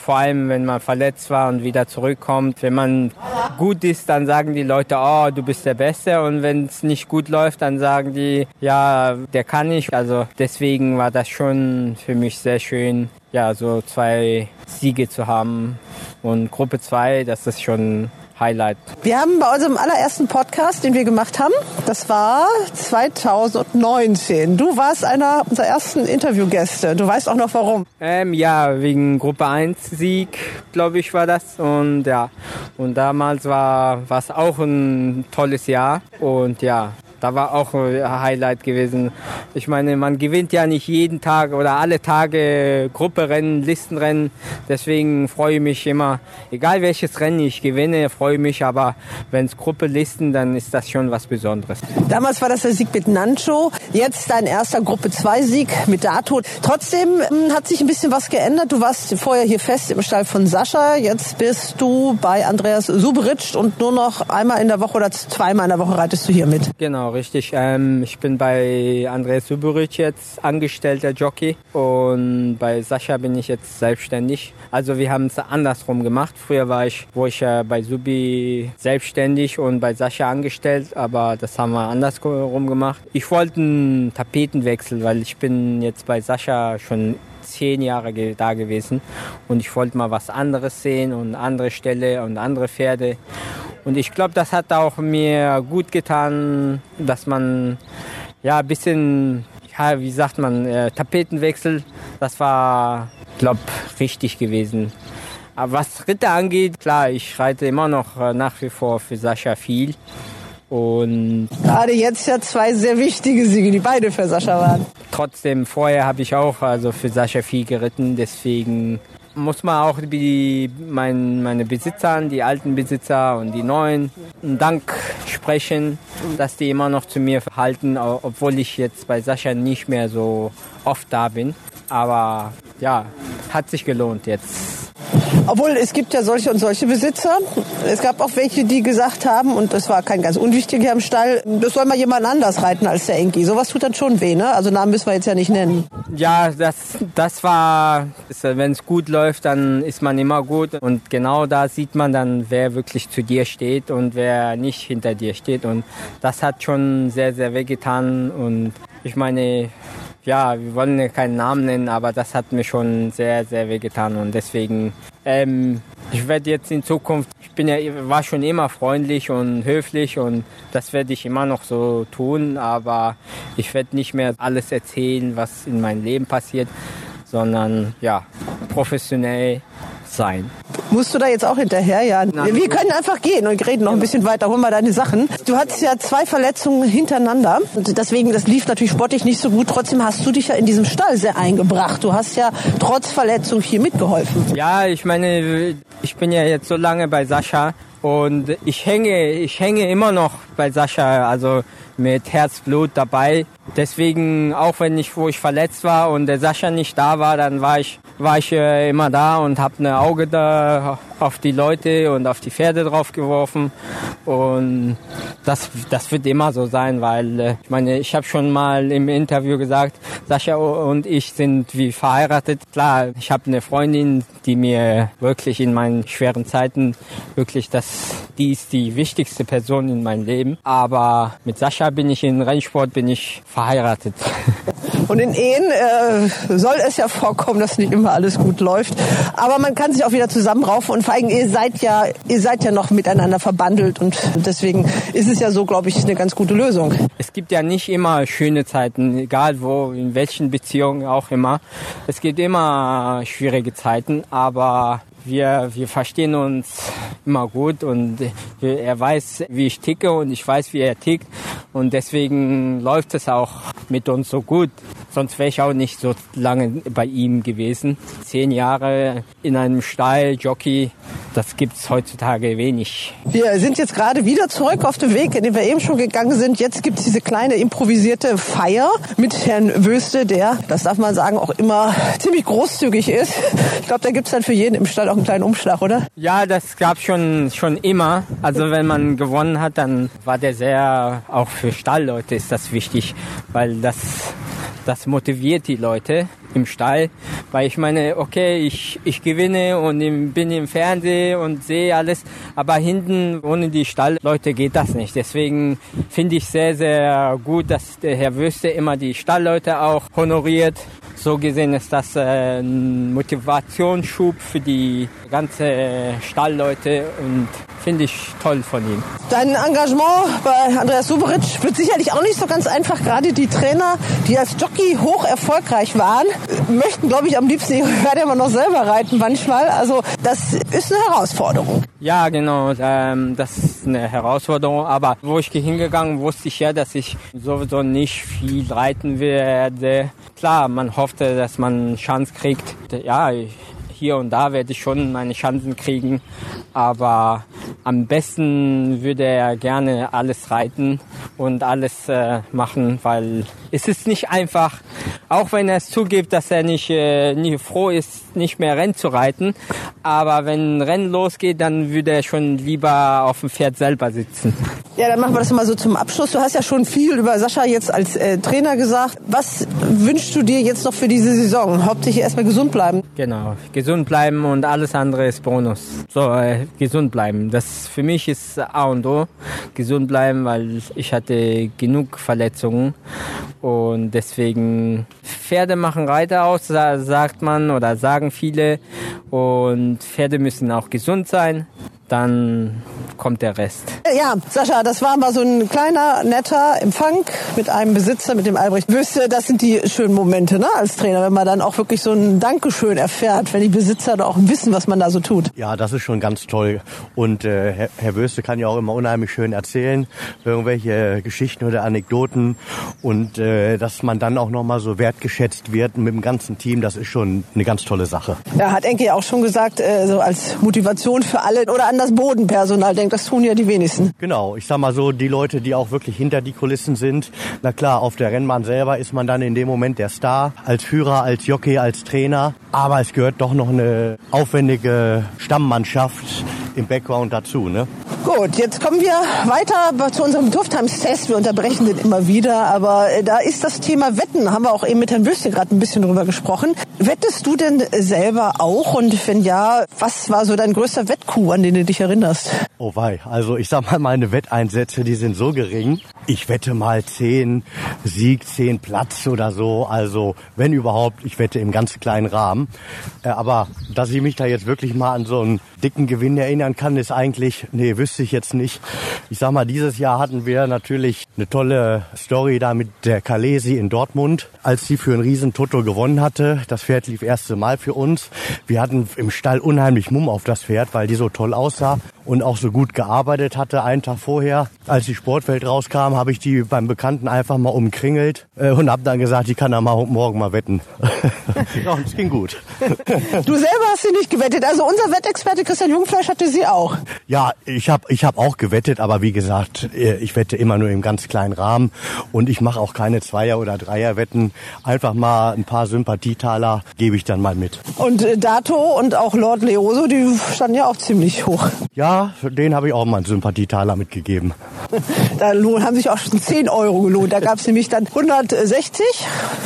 vor allem wenn man verletzt war und wieder zurückkommt. Wenn man gut ist, dann sagen die Leute, oh, du bist der Beste. Und wenn es nicht gut läuft, dann sagen die, ja, der kann nicht. Also deswegen war das schon für mich sehr schön, ja, so zwei Siege zu haben. Und Gruppe 2, das ist schon Highlight? Wir haben bei unserem allerersten Podcast, den wir gemacht haben, das war 2019. Du warst einer unserer ersten Interviewgäste. Du weißt auch noch warum. Ähm, ja, wegen Gruppe 1 Sieg, glaube ich, war das. Und ja, und damals war es auch ein tolles Jahr. Und ja, da war auch ein Highlight gewesen. Ich meine, man gewinnt ja nicht jeden Tag oder alle Tage Grupperennen, Listenrennen. Deswegen freue ich mich immer, egal welches Rennen ich gewinne, freue ich mich. Aber wenn es Gruppe Listen, dann ist das schon was Besonderes. Damals war das der Sieg mit Nancho. Jetzt dein erster Gruppe 2 Sieg mit Dato. Trotzdem hm, hat sich ein bisschen was geändert. Du warst vorher hier fest im Stall von Sascha. Jetzt bist du bei Andreas Suberitsch und nur noch einmal in der Woche oder zweimal in der Woche reitest du hier mit. Genau richtig. Ähm, ich bin bei Andreas Suburic jetzt angestellter Jockey und bei Sascha bin ich jetzt selbstständig. Also wir haben es andersrum gemacht. Früher war ich, wo ich äh, bei Subi selbstständig und bei Sascha angestellt, aber das haben wir andersrum gemacht. Ich wollte einen Tapetenwechsel, weil ich bin jetzt bei Sascha schon zehn Jahre da gewesen und ich wollte mal was anderes sehen und andere Ställe und andere Pferde. Und ich glaube, das hat auch mir gut getan, dass man ja ein bisschen, ja, wie sagt man, äh, Tapetenwechsel, das war, glaube richtig gewesen. Aber was Ritter angeht, klar, ich reite immer noch äh, nach wie vor für Sascha viel. Und gerade jetzt ja zwei sehr wichtige Siege, die beide für Sascha waren. Trotzdem, vorher habe ich auch also für Sascha viel geritten, deswegen muss man auch die, mein, meine Besitzer, die alten Besitzer und die neuen, einen Dank sprechen, dass die immer noch zu mir halten, obwohl ich jetzt bei Sascha nicht mehr so oft da bin. Aber ja, hat sich gelohnt jetzt obwohl es gibt ja solche und solche Besitzer. Es gab auch welche, die gesagt haben, und das war kein ganz unwichtiger im Stall, das soll mal jemand anders reiten als der Enki. Sowas tut dann schon weh, ne? Also Namen müssen wir jetzt ja nicht nennen. Ja, das, das war, wenn es gut läuft, dann ist man immer gut. Und genau da sieht man dann, wer wirklich zu dir steht und wer nicht hinter dir steht. Und das hat schon sehr, sehr wehgetan. Und ich meine, ja, wir wollen keinen Namen nennen, aber das hat mir schon sehr, sehr wehgetan und deswegen, ähm, ich werde jetzt in Zukunft, ich bin ja, war schon immer freundlich und höflich und das werde ich immer noch so tun, aber ich werde nicht mehr alles erzählen, was in meinem Leben passiert, sondern ja, professionell sein. Musst du da jetzt auch hinterher, ja? Nein, wir können einfach gehen und reden noch ein bisschen weiter. Hol mal deine Sachen. Du hattest ja zwei Verletzungen hintereinander. Und deswegen, das lief natürlich sportlich nicht so gut. Trotzdem hast du dich ja in diesem Stall sehr eingebracht. Du hast ja trotz Verletzung hier mitgeholfen. Ja, ich meine, ich bin ja jetzt so lange bei Sascha und ich hänge, ich hänge immer noch bei Sascha, also mit Herzblut dabei. Deswegen, auch wenn ich, wo ich verletzt war und der Sascha nicht da war, dann war ich war ich äh, immer da und habe ein Auge da auf die Leute und auf die Pferde drauf geworfen. Und das, das wird immer so sein, weil äh, ich meine, ich habe schon mal im Interview gesagt, Sascha und ich sind wie verheiratet. Klar, ich habe eine Freundin, die mir wirklich in meinen schweren Zeiten wirklich das, die ist die wichtigste Person in meinem Leben. Aber mit Sascha bin ich in Rennsport bin ich verheiratet. waxaa iqaatid Und in Ehen äh, soll es ja vorkommen, dass nicht immer alles gut läuft. Aber man kann sich auch wieder zusammenraufen und vor allem ihr seid ja, ihr seid ja noch miteinander verbandelt und deswegen ist es ja so, glaube ich, eine ganz gute Lösung. Es gibt ja nicht immer schöne Zeiten, egal wo, in welchen Beziehungen auch immer. Es gibt immer schwierige Zeiten, aber wir, wir verstehen uns immer gut und er weiß, wie ich ticke und ich weiß, wie er tickt und deswegen läuft es auch mit uns so gut. Sonst wäre ich auch nicht so lange bei ihm gewesen. Zehn Jahre in einem Stall, Jockey, das gibt es heutzutage wenig. Wir sind jetzt gerade wieder zurück auf dem Weg, in den wir eben schon gegangen sind. Jetzt gibt es diese kleine improvisierte Feier mit Herrn Wöste, der, das darf man sagen, auch immer ziemlich großzügig ist. Ich glaube, da gibt es dann für jeden im Stall auch einen kleinen Umschlag, oder? Ja, das gab schon schon immer. Also wenn man gewonnen hat, dann war der sehr, auch für Stallleute ist das wichtig, weil das das motiviert die Leute im Stall, weil ich meine, okay, ich, ich gewinne und bin im Fernsehen und sehe alles, aber hinten ohne die Stallleute geht das nicht. Deswegen finde ich sehr, sehr gut, dass der Herr Wüste immer die Stallleute auch honoriert. So gesehen ist das äh, ein Motivationsschub für die ganze Stallleute und finde ich toll von ihm. Dein Engagement bei Andreas Suberic wird sicherlich auch nicht so ganz einfach. Gerade die Trainer, die als Jockey hoch erfolgreich waren, möchten, glaube ich, am liebsten ihre Pferde immer noch selber reiten manchmal. Also das ist eine Herausforderung. Ja, genau. Ähm, das ist eine Herausforderung. Aber wo ich hingegangen, wusste ich ja, dass ich sowieso nicht viel reiten werde. Klar, man hoffte, dass man Chance kriegt. Ja, ich, hier und da werde ich schon meine Chancen kriegen, aber am besten würde er gerne alles reiten und alles äh, machen, weil es ist nicht einfach, auch wenn er es zugibt, dass er nicht, äh, nicht froh ist, nicht mehr Rennen zu reiten, aber wenn ein Rennen losgeht, dann würde er schon lieber auf dem Pferd selber sitzen. Ja, dann machen wir das mal so zum Abschluss. Du hast ja schon viel über Sascha jetzt als äh, Trainer gesagt. Was wünschst du dir jetzt noch für diese Saison? Hauptsächlich erstmal gesund bleiben. Genau, gesund bleiben und alles andere ist Bonus. So, äh, gesund bleiben. Das für mich ist A und O. Gesund bleiben, weil ich hatte genug Verletzungen Und deswegen Pferde machen Reiter aus, sagt man oder sagen viele. Und Pferde müssen auch gesund sein dann kommt der Rest. Ja, Sascha, das war mal so ein kleiner, netter Empfang mit einem Besitzer, mit dem Albrecht Wüste. Das sind die schönen Momente ne, als Trainer, wenn man dann auch wirklich so ein Dankeschön erfährt, wenn die Besitzer da auch wissen, was man da so tut. Ja, das ist schon ganz toll. Und äh, Herr, Herr Wüste kann ja auch immer unheimlich schön erzählen, irgendwelche Geschichten oder Anekdoten. Und äh, dass man dann auch nochmal so wertgeschätzt wird mit dem ganzen Team, das ist schon eine ganz tolle Sache. Ja, hat Enke ja auch schon gesagt, äh, so als Motivation für alle oder an das Bodenpersonal denkt. Das tun ja die wenigsten. Genau, ich sag mal so, die Leute, die auch wirklich hinter die Kulissen sind. Na klar, auf der Rennbahn selber ist man dann in dem Moment der Star, als Führer, als Jockey, als Trainer. Aber es gehört doch noch eine aufwendige Stammmannschaft im Background dazu. Ne? Gut, jetzt kommen wir weiter zu unserem Duftheimstest. Wir unterbrechen den immer wieder, aber äh, da ist das Thema Wetten. Haben wir auch eben mit Herrn Wüste gerade ein bisschen drüber gesprochen. Wettest du denn selber auch? Und wenn ja, was war so dein größter Wettkuh, an den du dich erinnerst? Oh wei, also ich sag mal, meine Wetteinsätze, die sind so gering. Ich wette mal zehn Sieg, zehn Platz oder so. Also wenn überhaupt, ich wette im ganz kleinen Rahmen. Äh, aber dass ich mich da jetzt wirklich mal an so einen dicken Gewinn erinnern kann, ist eigentlich, nee, wüsste ich jetzt nicht. Ich sag mal, dieses Jahr hatten wir natürlich eine tolle Story da mit der Kalesi in Dortmund, als sie für einen riesen Toto gewonnen hatte. Das Pferd lief erste Mal für uns. Wir hatten im Stall unheimlich Mumm auf das Pferd, weil die so toll aussah und auch so gut gearbeitet hatte. Einen Tag vorher, als die Sportwelt rauskam, habe ich die beim Bekannten einfach mal umkringelt äh, und habe dann gesagt, die kann er mal morgen mal wetten. (laughs) ja, und es ging gut. (laughs) du selber hast sie nicht gewettet. Also unser Wettexperte Christian Jungfleisch hatte sie auch. Ja, ich habe ich hab auch gewettet, aber wie gesagt, äh, ich wette immer nur im ganz kleinen Rahmen und ich mache auch keine Zweier- oder Dreierwetten. Einfach mal ein paar Sympathietaler gebe ich dann mal mit. Und äh, Dato und auch Lord Leoso, die standen ja auch ziemlich hoch. Ja, den habe ich auch mal einen Sympathietaler mitgegeben. (laughs) da haben sich auch schon 10 Euro gelohnt. Da gab es nämlich dann 160,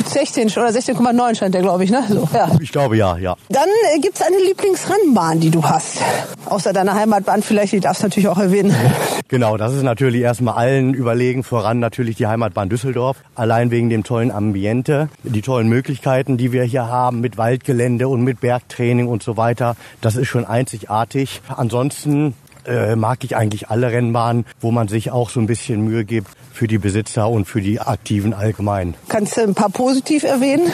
16 oder 16,9 stand der, glaube ich, ne? So, ja. Ich glaube ja, ja. Dann äh, gibt es eine Lieblingsrennbahn, die du hast. Außer deiner Heimatbahn vielleicht, die darfst du natürlich auch erwähnen. (laughs) Genau, das ist natürlich erstmal allen überlegen voran natürlich die Heimatbahn Düsseldorf. Allein wegen dem tollen Ambiente, die tollen Möglichkeiten, die wir hier haben mit Waldgelände und mit Bergtraining und so weiter. Das ist schon einzigartig. Ansonsten äh, mag ich eigentlich alle Rennbahnen, wo man sich auch so ein bisschen Mühe gibt für die Besitzer und für die Aktiven allgemein. Kannst du ein paar positiv erwähnen?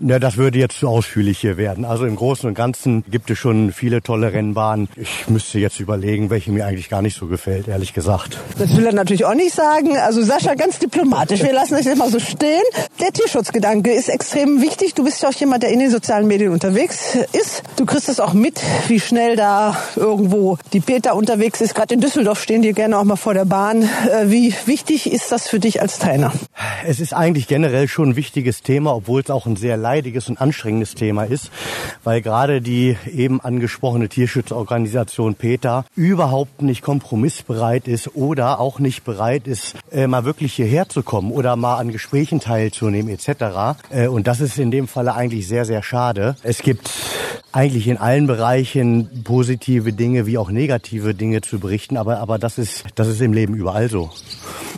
Ja, das würde jetzt zu ausführlich hier werden. Also im Großen und Ganzen gibt es schon viele tolle Rennbahnen. Ich müsste jetzt überlegen, welche mir eigentlich gar nicht so gefällt, ehrlich gesagt. Das will er natürlich auch nicht sagen. Also Sascha, ganz diplomatisch. Wir lassen das immer so stehen. Der Tierschutzgedanke ist extrem wichtig. Du bist ja auch jemand, der in den sozialen Medien unterwegs ist. Du kriegst das auch mit, wie schnell da irgendwo die Peter unterwegs ist. Gerade in Düsseldorf stehen die gerne auch mal vor der Bahn. Äh, wie wichtig ist das für dich als Trainer? Es ist eigentlich generell schon ein wichtiges Thema, obwohl es auch ein sehr leidiges und anstrengendes Thema ist, weil gerade die eben angesprochene Tierschutzorganisation PETA überhaupt nicht kompromissbereit ist oder auch nicht bereit ist, äh, mal wirklich hierher zu kommen oder mal an Gesprächen teilzunehmen etc. Äh, und das ist in dem Falle eigentlich sehr, sehr schade. Es gibt eigentlich in allen Bereichen positive Dinge wie auch negative Dinge zu berichten, aber, aber das, ist, das ist im Leben überall so.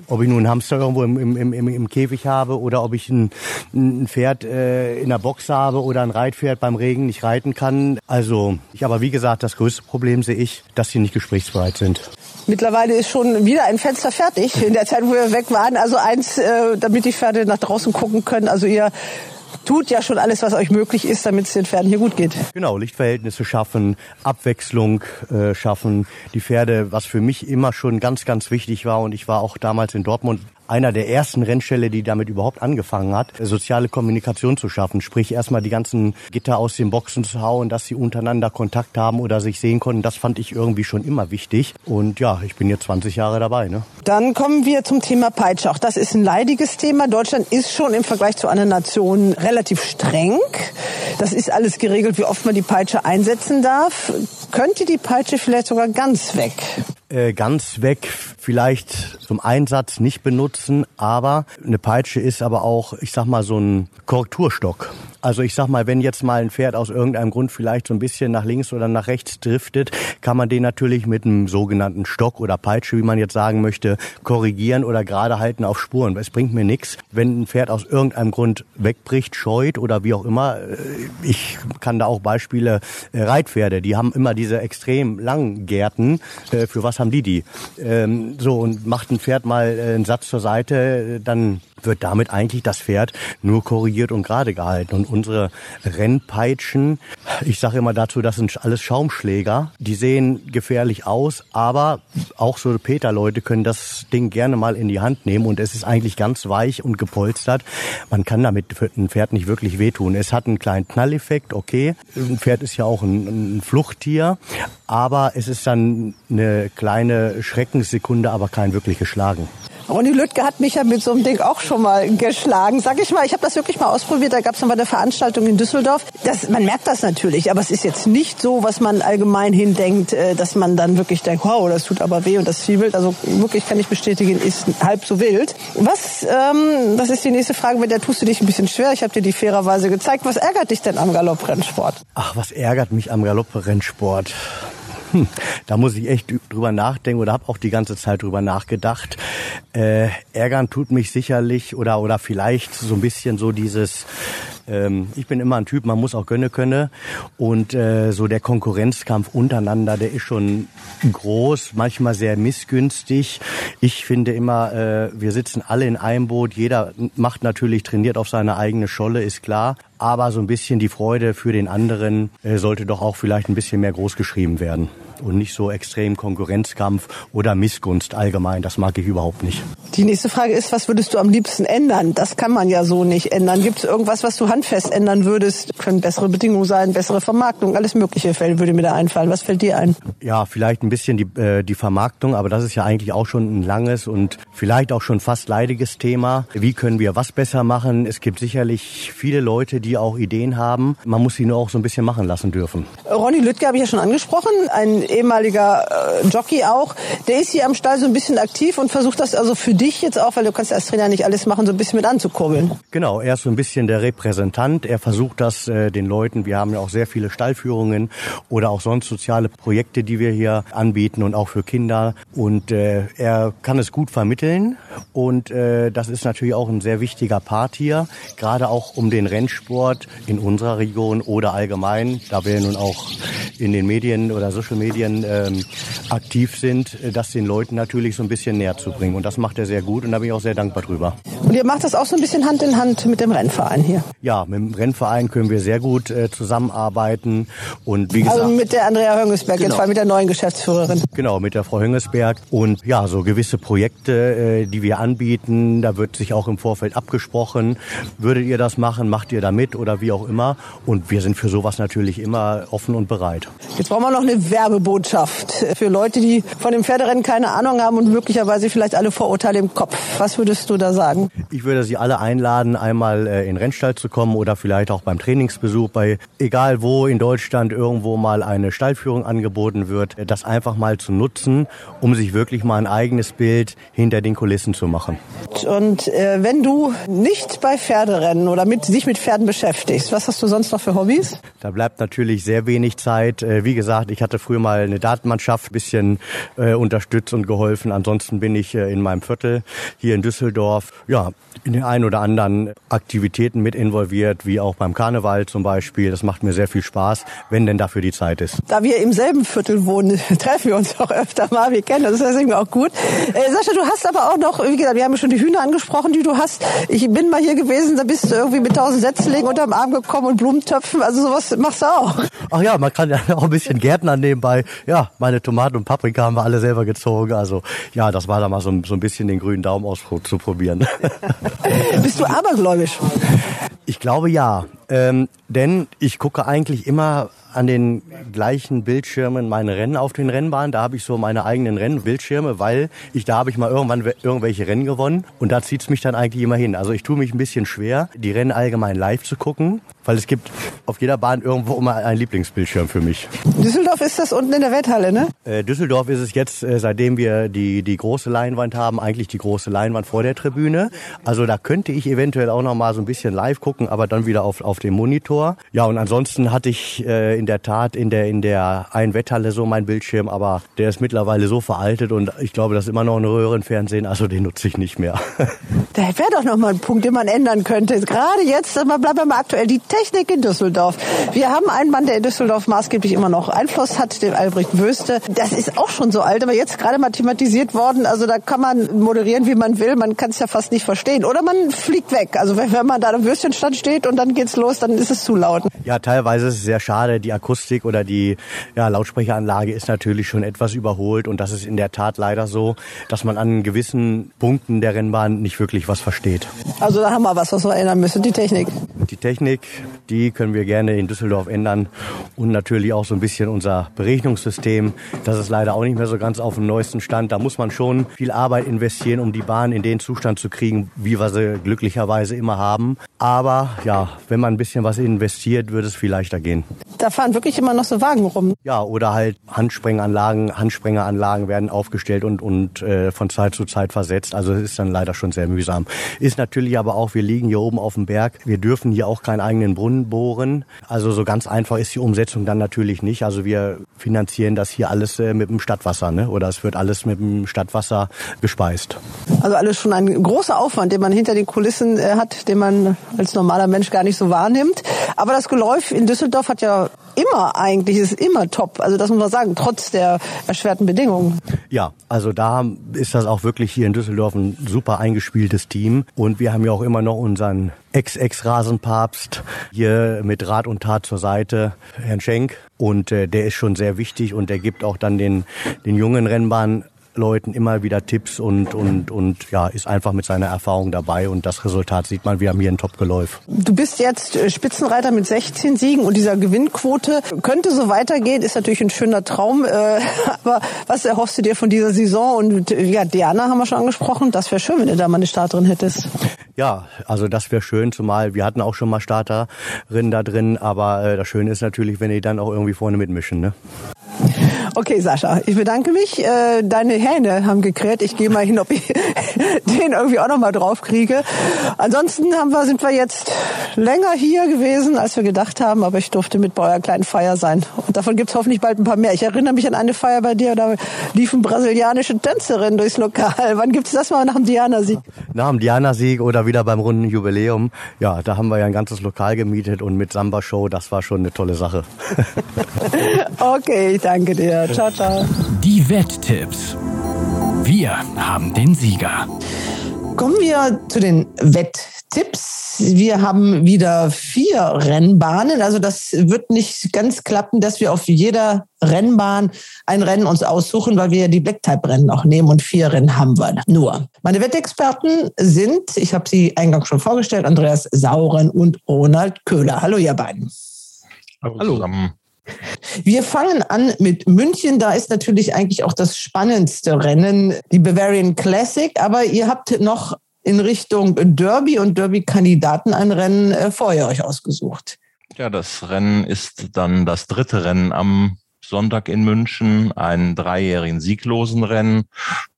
Ob ich nun einen Hamster irgendwo im, im, im, im Käfig habe oder ob ich ein, ein Pferd äh, in der Box habe oder ein Reitpferd beim Regen nicht reiten kann. Also, ich, aber wie gesagt, das größte Problem sehe ich, dass sie nicht gesprächsbereit sind. Mittlerweile ist schon wieder ein Fenster fertig in der Zeit, wo wir weg waren. Also eins, äh, damit die Pferde nach draußen gucken können. Also ihr tut ja schon alles, was euch möglich ist, damit es den Pferden hier gut geht. Genau, Lichtverhältnisse schaffen, Abwechslung äh, schaffen. Die Pferde, was für mich immer schon ganz, ganz wichtig war und ich war auch damals in Dortmund einer der ersten Rennställe, die damit überhaupt angefangen hat, soziale Kommunikation zu schaffen. Sprich, erstmal die ganzen Gitter aus den Boxen zu hauen, dass sie untereinander Kontakt haben oder sich sehen konnten. Das fand ich irgendwie schon immer wichtig. Und ja, ich bin jetzt 20 Jahre dabei. Ne? Dann kommen wir zum Thema Peitsche. Auch das ist ein leidiges Thema. Deutschland ist schon im Vergleich zu anderen Nationen relativ streng. Das ist alles geregelt, wie oft man die Peitsche einsetzen darf. Könnte die Peitsche vielleicht sogar ganz weg? Äh, ganz weg vielleicht zum Einsatz nicht benutzen, aber eine Peitsche ist aber auch, ich sag mal, so ein Korrekturstock. Also ich sag mal, wenn jetzt mal ein Pferd aus irgendeinem Grund vielleicht so ein bisschen nach links oder nach rechts driftet, kann man den natürlich mit einem sogenannten Stock oder Peitsche, wie man jetzt sagen möchte, korrigieren oder gerade halten auf Spuren. Es bringt mir nichts, wenn ein Pferd aus irgendeinem Grund wegbricht, scheut oder wie auch immer. Äh, ich kann da auch Beispiele äh, Reitpferde, die haben immer diese extrem langen Gärten. Äh, für was haben die die? Ähm, so und macht ein Pferd mal einen Satz zur Seite, dann wird damit eigentlich das Pferd nur korrigiert und gerade gehalten. Und unsere Rennpeitschen, ich sage immer dazu, das sind alles Schaumschläger. Die sehen gefährlich aus, aber auch so Peter-Leute können das Ding gerne mal in die Hand nehmen und es ist eigentlich ganz weich und gepolstert. Man kann damit ein Pferd nicht wirklich wehtun. Es hat einen kleinen Knalleffekt, okay. Ein Pferd ist ja auch ein, ein Fluchttier, aber es ist dann eine kleine Schreckenssekunde, aber kein wirkliches Schlagen. Ronny Lüttke hat mich ja mit so einem Ding auch schon mal geschlagen. Sag ich mal, ich habe das wirklich mal ausprobiert. Da gab es mal eine Veranstaltung in Düsseldorf. Das, man merkt das natürlich, aber es ist jetzt nicht so, was man allgemein hindenkt, äh, dass man dann wirklich denkt, wow, das tut aber weh und das wild. Also wirklich kann ich bestätigen, ist halb so wild. Was, ähm, das ist die nächste Frage, mit der tust du dich ein bisschen schwer. Ich habe dir die fairerweise gezeigt. Was ärgert dich denn am Galopprennsport? Ach, was ärgert mich am Galopprennsport? Hm, da muss ich echt drüber nachdenken oder habe auch die ganze Zeit drüber nachgedacht. Äh, ärgern tut mich sicherlich oder oder vielleicht so ein bisschen so dieses ähm, ich bin immer ein Typ, man muss auch gönne könne. Und äh, so der Konkurrenzkampf untereinander, der ist schon groß, manchmal sehr missgünstig. Ich finde immer, äh, wir sitzen alle in einem Boot, jeder macht natürlich trainiert auf seine eigene Scholle, ist klar, aber so ein bisschen die Freude für den anderen äh, sollte doch auch vielleicht ein bisschen mehr groß geschrieben werden und nicht so extrem Konkurrenzkampf oder Missgunst allgemein. Das mag ich überhaupt nicht. Die nächste Frage ist, was würdest du am liebsten ändern? Das kann man ja so nicht ändern. Gibt es irgendwas, was du handfest ändern würdest? Können bessere Bedingungen sein, bessere Vermarktung, alles mögliche Fälle würde mir da einfallen. Was fällt dir ein? Ja, vielleicht ein bisschen die, äh, die Vermarktung, aber das ist ja eigentlich auch schon ein langes und vielleicht auch schon fast leidiges Thema. Wie können wir was besser machen? Es gibt sicherlich viele Leute, die auch Ideen haben. Man muss sie nur auch so ein bisschen machen lassen dürfen. Ronny Lüttke habe ich ja schon angesprochen, ein ehemaliger äh, Jockey auch. Der ist hier am Stall so ein bisschen aktiv und versucht das also für dich jetzt auch, weil du kannst als Trainer nicht alles machen, so ein bisschen mit anzukurbeln. Genau, er ist so ein bisschen der Repräsentant. Er versucht das äh, den Leuten. Wir haben ja auch sehr viele Stallführungen oder auch sonst soziale Projekte, die wir hier anbieten und auch für Kinder. Und äh, er kann es gut vermitteln und äh, das ist natürlich auch ein sehr wichtiger Part hier, gerade auch um den Rennsport in unserer Region oder allgemein, da wir nun auch in den Medien oder Social Medien ähm, aktiv sind, äh, das den Leuten natürlich so ein bisschen näher zu bringen. Und das macht er sehr gut und da bin ich auch sehr dankbar drüber. Und ihr macht das auch so ein bisschen Hand in Hand mit dem Rennverein hier? Ja, mit dem Rennverein können wir sehr gut äh, zusammenarbeiten und wie gesagt... Also mit der Andrea Höngesberg, genau. jetzt mal mit der neuen Geschäftsführerin. Genau, mit der Frau Höngesberg und ja, so gewisse Projekte, äh, die wir anbieten, da wird sich auch im Vorfeld abgesprochen, würdet ihr das machen, macht ihr da mit oder wie auch immer und wir sind für sowas natürlich immer offen und bereit. Jetzt brauchen wir noch eine Werbebotschaft für Leute, die von dem Pferderennen keine Ahnung haben und möglicherweise vielleicht alle Vorurteile im Kopf. Was würdest du da sagen? Ich würde Sie alle einladen, einmal äh, in den Rennstall zu kommen oder vielleicht auch beim Trainingsbesuch bei egal wo in Deutschland irgendwo mal eine Stallführung angeboten wird, das einfach mal zu nutzen, um sich wirklich mal ein eigenes Bild hinter den Kulissen zu machen. Und äh, wenn du nicht bei Pferderennen oder mit, dich mit Pferden beschäftigst, was hast du sonst noch für Hobbys? Da bleibt natürlich sehr wenig Zeit. Äh, wie gesagt, ich hatte früher mal eine Datenmannschaft ein bisschen äh, unterstützt und geholfen. Ansonsten bin ich äh, in meinem Viertel hier in Düsseldorf ja in den ein oder anderen Aktivitäten mit involviert, wie auch beim Karneval zum Beispiel. Das macht mir sehr viel Spaß, wenn denn dafür die Zeit ist. Da wir im selben Viertel wohnen, (laughs) treffen wir uns auch öfter mal. Wir kennen das, das ist auch gut. Äh, Sascha, du hast aber auch noch, wie gesagt, wir haben schon die Hühner angesprochen, die du hast. Ich bin mal hier gewesen, da bist du irgendwie mit tausend Setzlingen unterm Arm gekommen und Blumentöpfen. Also sowas machst du auch. Ach ja, man kann ja (laughs) auch ein bisschen Gärtner nebenbei. Ja, meine Tomaten und Paprika haben wir alle selber gezogen. Also ja, das war da mal so, so ein bisschen den grünen Daumen auszuprobieren. (laughs) Bist du abergläubisch? Ich glaube ja. Ähm, denn ich gucke eigentlich immer an den gleichen Bildschirmen meine Rennen auf den Rennbahnen. Da habe ich so meine eigenen Rennbildschirme, weil ich da habe ich mal irgendwann irgendwelche Rennen gewonnen und da zieht's mich dann eigentlich immer hin. Also ich tue mich ein bisschen schwer, die Rennen allgemein live zu gucken, weil es gibt auf jeder Bahn irgendwo immer einen Lieblingsbildschirm für mich. Düsseldorf ist das unten in der Wetthalle, ne? Äh, Düsseldorf ist es jetzt, äh, seitdem wir die, die große Leinwand haben, eigentlich die große Leinwand vor der Tribüne. Also da könnte ich eventuell auch noch mal so ein bisschen live gucken, aber dann wieder auf, auf dem Monitor. Ja, und ansonsten hatte ich äh, in der Tat in der, in der einen Wetthalle so mein Bildschirm, aber der ist mittlerweile so veraltet und ich glaube, das ist immer noch ein Röhrenfernsehen, also den nutze ich nicht mehr. (laughs) Da wäre doch noch mal ein Punkt, den man ändern könnte. Gerade jetzt, bleiben wir mal aktuell, die Technik in Düsseldorf. Wir haben einen Mann, der in Düsseldorf maßgeblich immer noch Einfluss hat, den Albrecht Wöste. Das ist auch schon so alt, aber jetzt gerade mal thematisiert worden. Also da kann man moderieren, wie man will. Man kann es ja fast nicht verstehen. Oder man fliegt weg. Also wenn, wenn man da am Würstchenstand steht und dann geht's los, dann ist es zu laut. Ja, teilweise ist es sehr schade. Die Akustik oder die ja, Lautsprecheranlage ist natürlich schon etwas überholt und das ist in der Tat leider so, dass man an gewissen Punkten der Rennbahn nicht wirklich was versteht. Also da haben wir was, was wir ändern müssen. Die Technik. Die Technik, die können wir gerne in Düsseldorf ändern und natürlich auch so ein bisschen unser Berechnungssystem. Das ist leider auch nicht mehr so ganz auf dem neuesten Stand. Da muss man schon viel Arbeit investieren, um die Bahn in den Zustand zu kriegen, wie wir sie glücklicherweise immer haben. Aber ja, wenn man ein bisschen was investiert, würde es viel leichter gehen. Da fahren wirklich immer noch so Wagen rum. Ja, oder halt Handsprenganlagen, Handsprengeranlagen werden aufgestellt und, und äh, von Zeit zu Zeit versetzt. Also es ist dann leider schon sehr mühsam. Ist natürlich aber auch, wir liegen hier oben auf dem Berg. Wir dürfen hier auch keinen eigenen Brunnen bohren. Also so ganz einfach ist die Umsetzung dann natürlich nicht. Also wir finanzieren das hier alles äh, mit dem Stadtwasser, ne? Oder es wird alles mit dem Stadtwasser gespeist. Also alles schon ein großer Aufwand, den man hinter den Kulissen äh, hat, den man als normaler Mensch gar nicht so wahrnimmt. Aber das Geläuf in Düsseldorf hat ja immer eigentlich, ist immer top. Also das muss man sagen, trotz der erschwerten Bedingungen. Ja, also da ist das auch wirklich hier in Düsseldorf ein super eingespieltes Team. Und wir haben ja auch immer noch unseren Ex-Ex-Rasenpapst hier mit Rat und Tat zur Seite, Herrn Schenk. Und äh, der ist schon sehr wichtig und der gibt auch dann den, den jungen Rennbahnen Leuten immer wieder Tipps und, und, und ja, ist einfach mit seiner Erfahrung dabei und das Resultat sieht man, wir haben hier ein Top-Geläuf. Du bist jetzt äh, Spitzenreiter mit 16 Siegen und dieser Gewinnquote könnte so weitergehen, ist natürlich ein schöner Traum, äh, (laughs) aber was erhoffst du dir von dieser Saison? Und ja, Diana haben wir schon angesprochen, das wäre schön, wenn du da mal eine Starterin hättest. Ja, also das wäre schön, zumal wir hatten auch schon mal Starterinnen da drin, aber äh, das Schöne ist natürlich, wenn die dann auch irgendwie vorne mitmischen. Ne? Okay, Sascha, ich bedanke mich. Äh, deine Hähne haben gekräht. Ich gehe mal hin, ob ich (laughs) den irgendwie auch noch mal drauf kriege. Ansonsten haben wir, sind wir jetzt länger hier gewesen, als wir gedacht haben, aber ich durfte mit bei eurer kleinen Feier sein. Und davon gibt's hoffentlich bald ein paar mehr. Ich erinnere mich an eine Feier bei dir, da liefen brasilianische Tänzerinnen durchs Lokal. Wann gibt's das mal nach dem Diana-Sieg? Nach dem Diana-Sieg oder wieder beim runden Jubiläum. Ja, da haben wir ja ein ganzes Lokal gemietet und mit Samba-Show, das war schon eine tolle Sache. (laughs) okay, ich danke dir. Ciao, ciao. Die Wetttipps. Wir haben den Sieger. Kommen wir zu den Wetttipps. Wir haben wieder vier Rennbahnen. Also das wird nicht ganz klappen, dass wir auf jeder Rennbahn ein Rennen uns aussuchen, weil wir ja die Black-Type-Rennen auch nehmen und vier Rennen haben wir nur. Meine Wettexperten sind, ich habe sie eingangs schon vorgestellt, Andreas Sauren und Ronald Köhler. Hallo ihr beiden. Hallo. Zusammen. Wir fangen an mit München. Da ist natürlich eigentlich auch das spannendste Rennen, die Bavarian Classic. Aber ihr habt noch in Richtung Derby und Derby-Kandidaten ein Rennen äh, vorher euch ausgesucht. Ja, das Rennen ist dann das dritte Rennen am Sonntag in München, ein dreijährigen sieglosen Rennen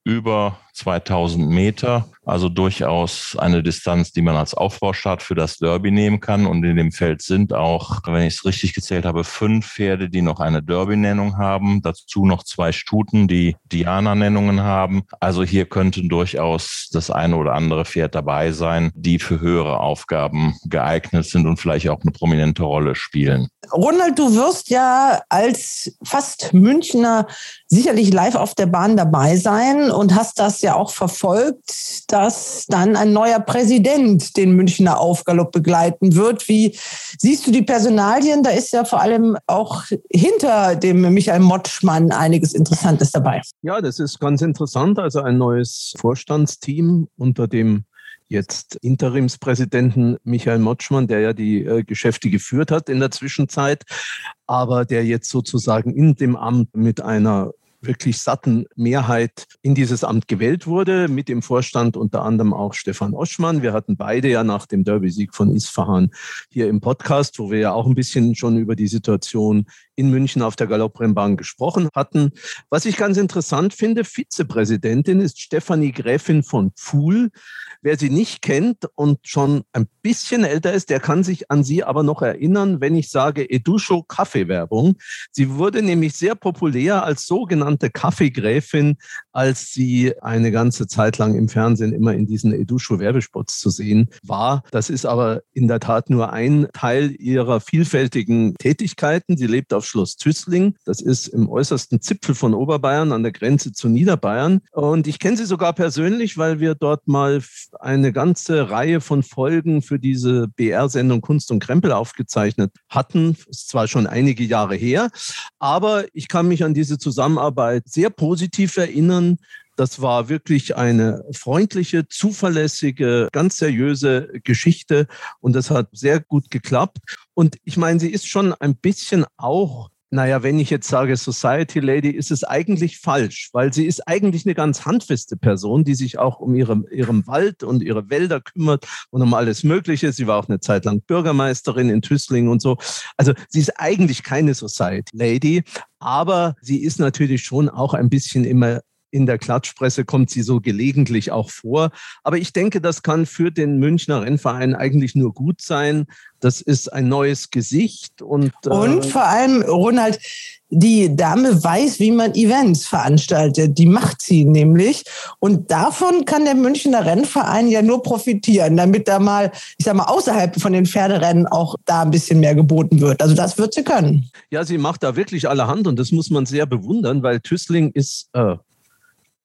über 2000 Meter. Also durchaus eine Distanz, die man als Aufbaustart für das Derby nehmen kann. Und in dem Feld sind auch, wenn ich es richtig gezählt habe, fünf Pferde, die noch eine Derby-Nennung haben. Dazu noch zwei Stuten, die Diana-Nennungen haben. Also hier könnten durchaus das eine oder andere Pferd dabei sein, die für höhere Aufgaben geeignet sind und vielleicht auch eine prominente Rolle spielen. Ronald, du wirst ja als fast Münchner sicherlich live auf der Bahn dabei sein und hast das ja auch verfolgt, dass dann ein neuer Präsident den Münchner Aufgalopp begleiten wird. Wie siehst du die Personalien? Da ist ja vor allem auch hinter dem Michael Motschmann einiges Interessantes dabei. Ja, das ist ganz interessant. Also ein neues Vorstandsteam unter dem jetzt Interimspräsidenten Michael Motschmann, der ja die äh, Geschäfte geführt hat in der Zwischenzeit, aber der jetzt sozusagen in dem Amt mit einer wirklich satten Mehrheit in dieses Amt gewählt wurde, mit dem Vorstand unter anderem auch Stefan Oschmann. Wir hatten beide ja nach dem Derby-Sieg von Isfahan hier im Podcast, wo wir ja auch ein bisschen schon über die Situation in München auf der Galopprennbahn gesprochen hatten. Was ich ganz interessant finde, Vizepräsidentin ist Stefanie Gräfin von Pfuhl. Wer sie nicht kennt und schon ein bisschen älter ist, der kann sich an sie aber noch erinnern, wenn ich sage Edusho Kaffeewerbung. Sie wurde nämlich sehr populär als sogenannte Kaffeegräfin, als sie eine ganze Zeit lang im Fernsehen immer in diesen Edusho Werbespots zu sehen war. Das ist aber in der Tat nur ein Teil ihrer vielfältigen Tätigkeiten. Sie lebt auf Schloss Tüßling. Das ist im äußersten Zipfel von Oberbayern an der Grenze zu Niederbayern. Und ich kenne sie sogar persönlich, weil wir dort mal eine ganze Reihe von Folgen für diese BR-Sendung Kunst und Krempel aufgezeichnet hatten. Ist zwar schon einige Jahre her, aber ich kann mich an diese Zusammenarbeit sehr positiv erinnern. Das war wirklich eine freundliche, zuverlässige, ganz seriöse Geschichte und das hat sehr gut geklappt. Und ich meine, sie ist schon ein bisschen auch naja, wenn ich jetzt sage Society Lady, ist es eigentlich falsch, weil sie ist eigentlich eine ganz handfeste Person, die sich auch um ihre, ihren Wald und ihre Wälder kümmert und um alles Mögliche. Sie war auch eine Zeit lang Bürgermeisterin in Tüßling und so. Also sie ist eigentlich keine Society Lady, aber sie ist natürlich schon auch ein bisschen immer in der Klatschpresse kommt sie so gelegentlich auch vor. Aber ich denke, das kann für den Münchner Rennverein eigentlich nur gut sein. Das ist ein neues Gesicht und. Äh und vor allem, Ronald, die Dame weiß, wie man Events veranstaltet. Die macht sie nämlich. Und davon kann der Münchner Rennverein ja nur profitieren, damit da mal, ich sag mal, außerhalb von den Pferderennen auch da ein bisschen mehr geboten wird. Also das wird sie können. Ja, sie macht da wirklich allerhand und das muss man sehr bewundern, weil Tüßling ist äh,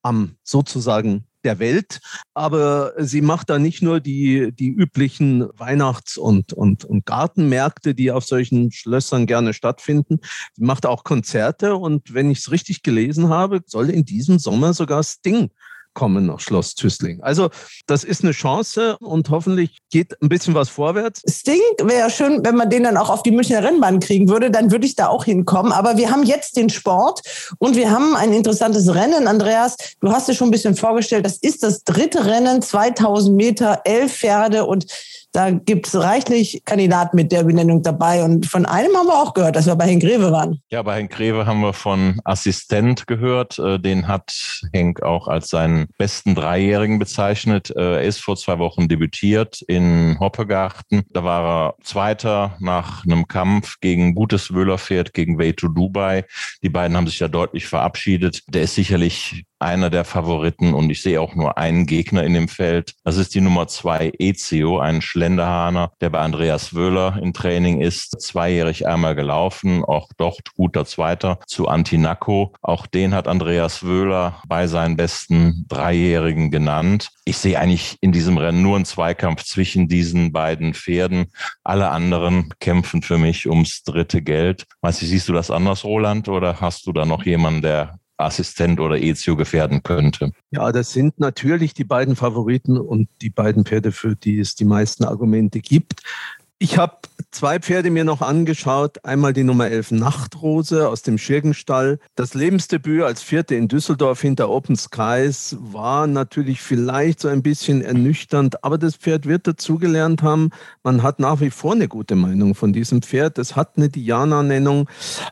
am sozusagen der Welt. Aber sie macht da nicht nur die, die üblichen Weihnachts- und, und, und Gartenmärkte, die auf solchen Schlössern gerne stattfinden. Sie macht auch Konzerte und wenn ich es richtig gelesen habe, soll in diesem Sommer sogar Sting kommen nach Schloss Tüßling. Also das ist eine Chance und hoffentlich geht ein bisschen was vorwärts. Sting wäre schön, wenn man den dann auch auf die Münchner Rennbahn kriegen würde, dann würde ich da auch hinkommen. Aber wir haben jetzt den Sport und wir haben ein interessantes Rennen. Andreas, du hast es schon ein bisschen vorgestellt. Das ist das dritte Rennen, 2000 Meter, elf Pferde und da gibt es reichlich Kandidaten mit der Benennung dabei. Und von einem haben wir auch gehört, dass wir bei Henk Greve waren. Ja, bei Henk Greve haben wir von Assistent gehört. Äh, den hat Henk auch als seinen besten Dreijährigen bezeichnet. Äh, er ist vor zwei Wochen debütiert in Hoppegarten. Da war er Zweiter nach einem Kampf gegen gutes Wöhlerpferd, gegen Way to Dubai. Die beiden haben sich ja deutlich verabschiedet. Der ist sicherlich einer der Favoriten und ich sehe auch nur einen Gegner in dem Feld. Das ist die Nummer zwei Ezio, ein Schlenderhahner, der bei Andreas Wöhler im Training ist, zweijährig einmal gelaufen, auch dort guter Zweiter zu Antinaco. Auch den hat Andreas Wöhler bei seinen besten Dreijährigen genannt. Ich sehe eigentlich in diesem Rennen nur einen Zweikampf zwischen diesen beiden Pferden. Alle anderen kämpfen für mich ums dritte Geld. Weißt du, siehst du das anders, Roland, oder hast du da noch jemanden, der Assistent oder Ezio gefährden könnte. Ja, das sind natürlich die beiden Favoriten und die beiden Pferde, für die es die meisten Argumente gibt. Ich habe zwei Pferde mir noch angeschaut. Einmal die Nummer 11 Nachtrose aus dem Schirgenstall. Das Lebensdebüt als Vierte in Düsseldorf hinter Open Skies war natürlich vielleicht so ein bisschen ernüchternd, aber das Pferd wird dazugelernt haben. Man hat nach wie vor eine gute Meinung von diesem Pferd. Es hat eine Diana-Nennung.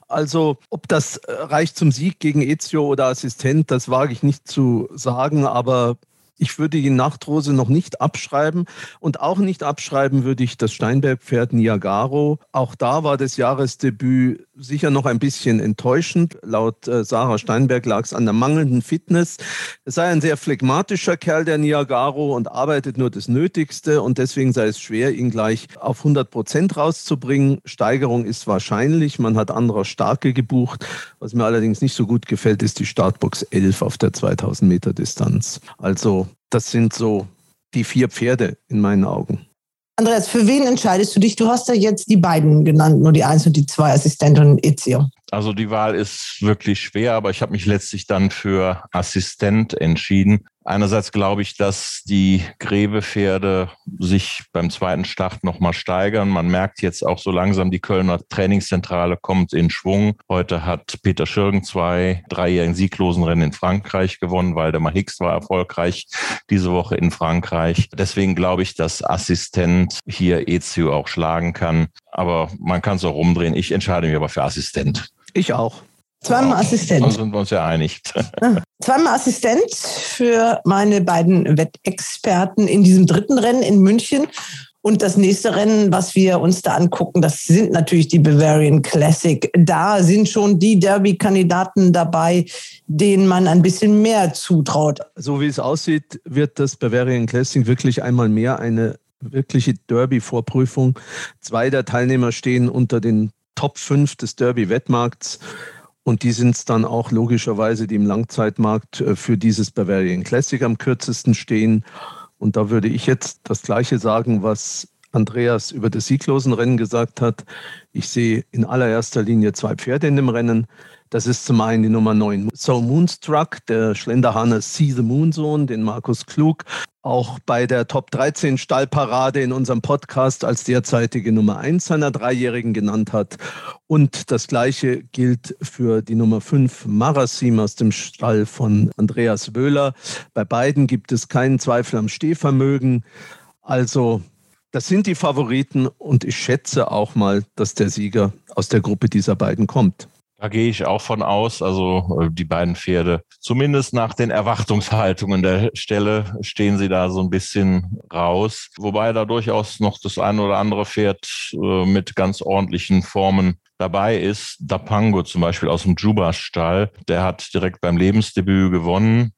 Also, ob das reicht zum Sieg gegen Ezio oder Assistent, das wage ich nicht zu sagen, aber ich würde die Nachtrose noch nicht abschreiben und auch nicht abschreiben würde ich das Steinberg-Pferd Niagaro. Auch da war das Jahresdebüt sicher noch ein bisschen enttäuschend. Laut äh, Sarah Steinberg lag es an der mangelnden Fitness. Es sei ein sehr phlegmatischer Kerl, der Niagaro, und arbeitet nur das Nötigste und deswegen sei es schwer, ihn gleich auf 100 Prozent rauszubringen. Steigerung ist wahrscheinlich. Man hat anderer Starke gebucht. Was mir allerdings nicht so gut gefällt, ist die Startbox 11 auf der 2000 Meter Distanz. Also das sind so die vier Pferde in meinen Augen. Andreas, für wen entscheidest du dich? Du hast ja jetzt die beiden genannt, nur die Eins und die Zwei, Assistent und Ezio. Also die Wahl ist wirklich schwer, aber ich habe mich letztlich dann für Assistent entschieden. Einerseits glaube ich, dass die Gräbepferde sich beim zweiten Start nochmal steigern. Man merkt jetzt auch so langsam, die Kölner Trainingszentrale kommt in Schwung. Heute hat Peter Schirgen zwei dreijährigen sieglosen Rennen in Frankreich gewonnen. Waldemar Hicks war erfolgreich diese Woche in Frankreich. Deswegen glaube ich, dass Assistent hier Ezio auch schlagen kann. Aber man kann es auch rumdrehen. Ich entscheide mich aber für Assistent. Ich auch. Zweimal Assistent. Da sind wir uns ja einig. Zweimal Assistent für meine beiden Wettexperten in diesem dritten Rennen in München. Und das nächste Rennen, was wir uns da angucken, das sind natürlich die Bavarian Classic. Da sind schon die Derby-Kandidaten dabei, denen man ein bisschen mehr zutraut. So wie es aussieht, wird das Bavarian Classic wirklich einmal mehr eine wirkliche Derby-Vorprüfung. Zwei der Teilnehmer stehen unter den Top 5 des Derby-Wettmarkts. Und die sind es dann auch logischerweise, die im Langzeitmarkt äh, für dieses Bavarian Classic am kürzesten stehen. Und da würde ich jetzt das Gleiche sagen, was Andreas über das sieglosen Rennen gesagt hat. Ich sehe in allererster Linie zwei Pferde in dem Rennen. Das ist zum einen die Nummer 9, So Moonstruck, der Schlenderhahner See the Moon Sohn, den Markus Klug auch bei der Top 13 Stallparade in unserem Podcast als derzeitige Nummer 1 seiner Dreijährigen genannt hat. Und das gleiche gilt für die Nummer 5 Marasim aus dem Stall von Andreas Wöhler. Bei beiden gibt es keinen Zweifel am Stehvermögen. Also das sind die Favoriten und ich schätze auch mal, dass der Sieger aus der Gruppe dieser beiden kommt. Da gehe ich auch von aus. Also äh, die beiden Pferde, zumindest nach den Erwartungshaltungen der Stelle, stehen sie da so ein bisschen raus. Wobei da durchaus noch das eine oder andere Pferd äh, mit ganz ordentlichen Formen dabei ist. Dapango zum Beispiel aus dem Juba-Stall. Der hat direkt beim Lebensdebüt gewonnen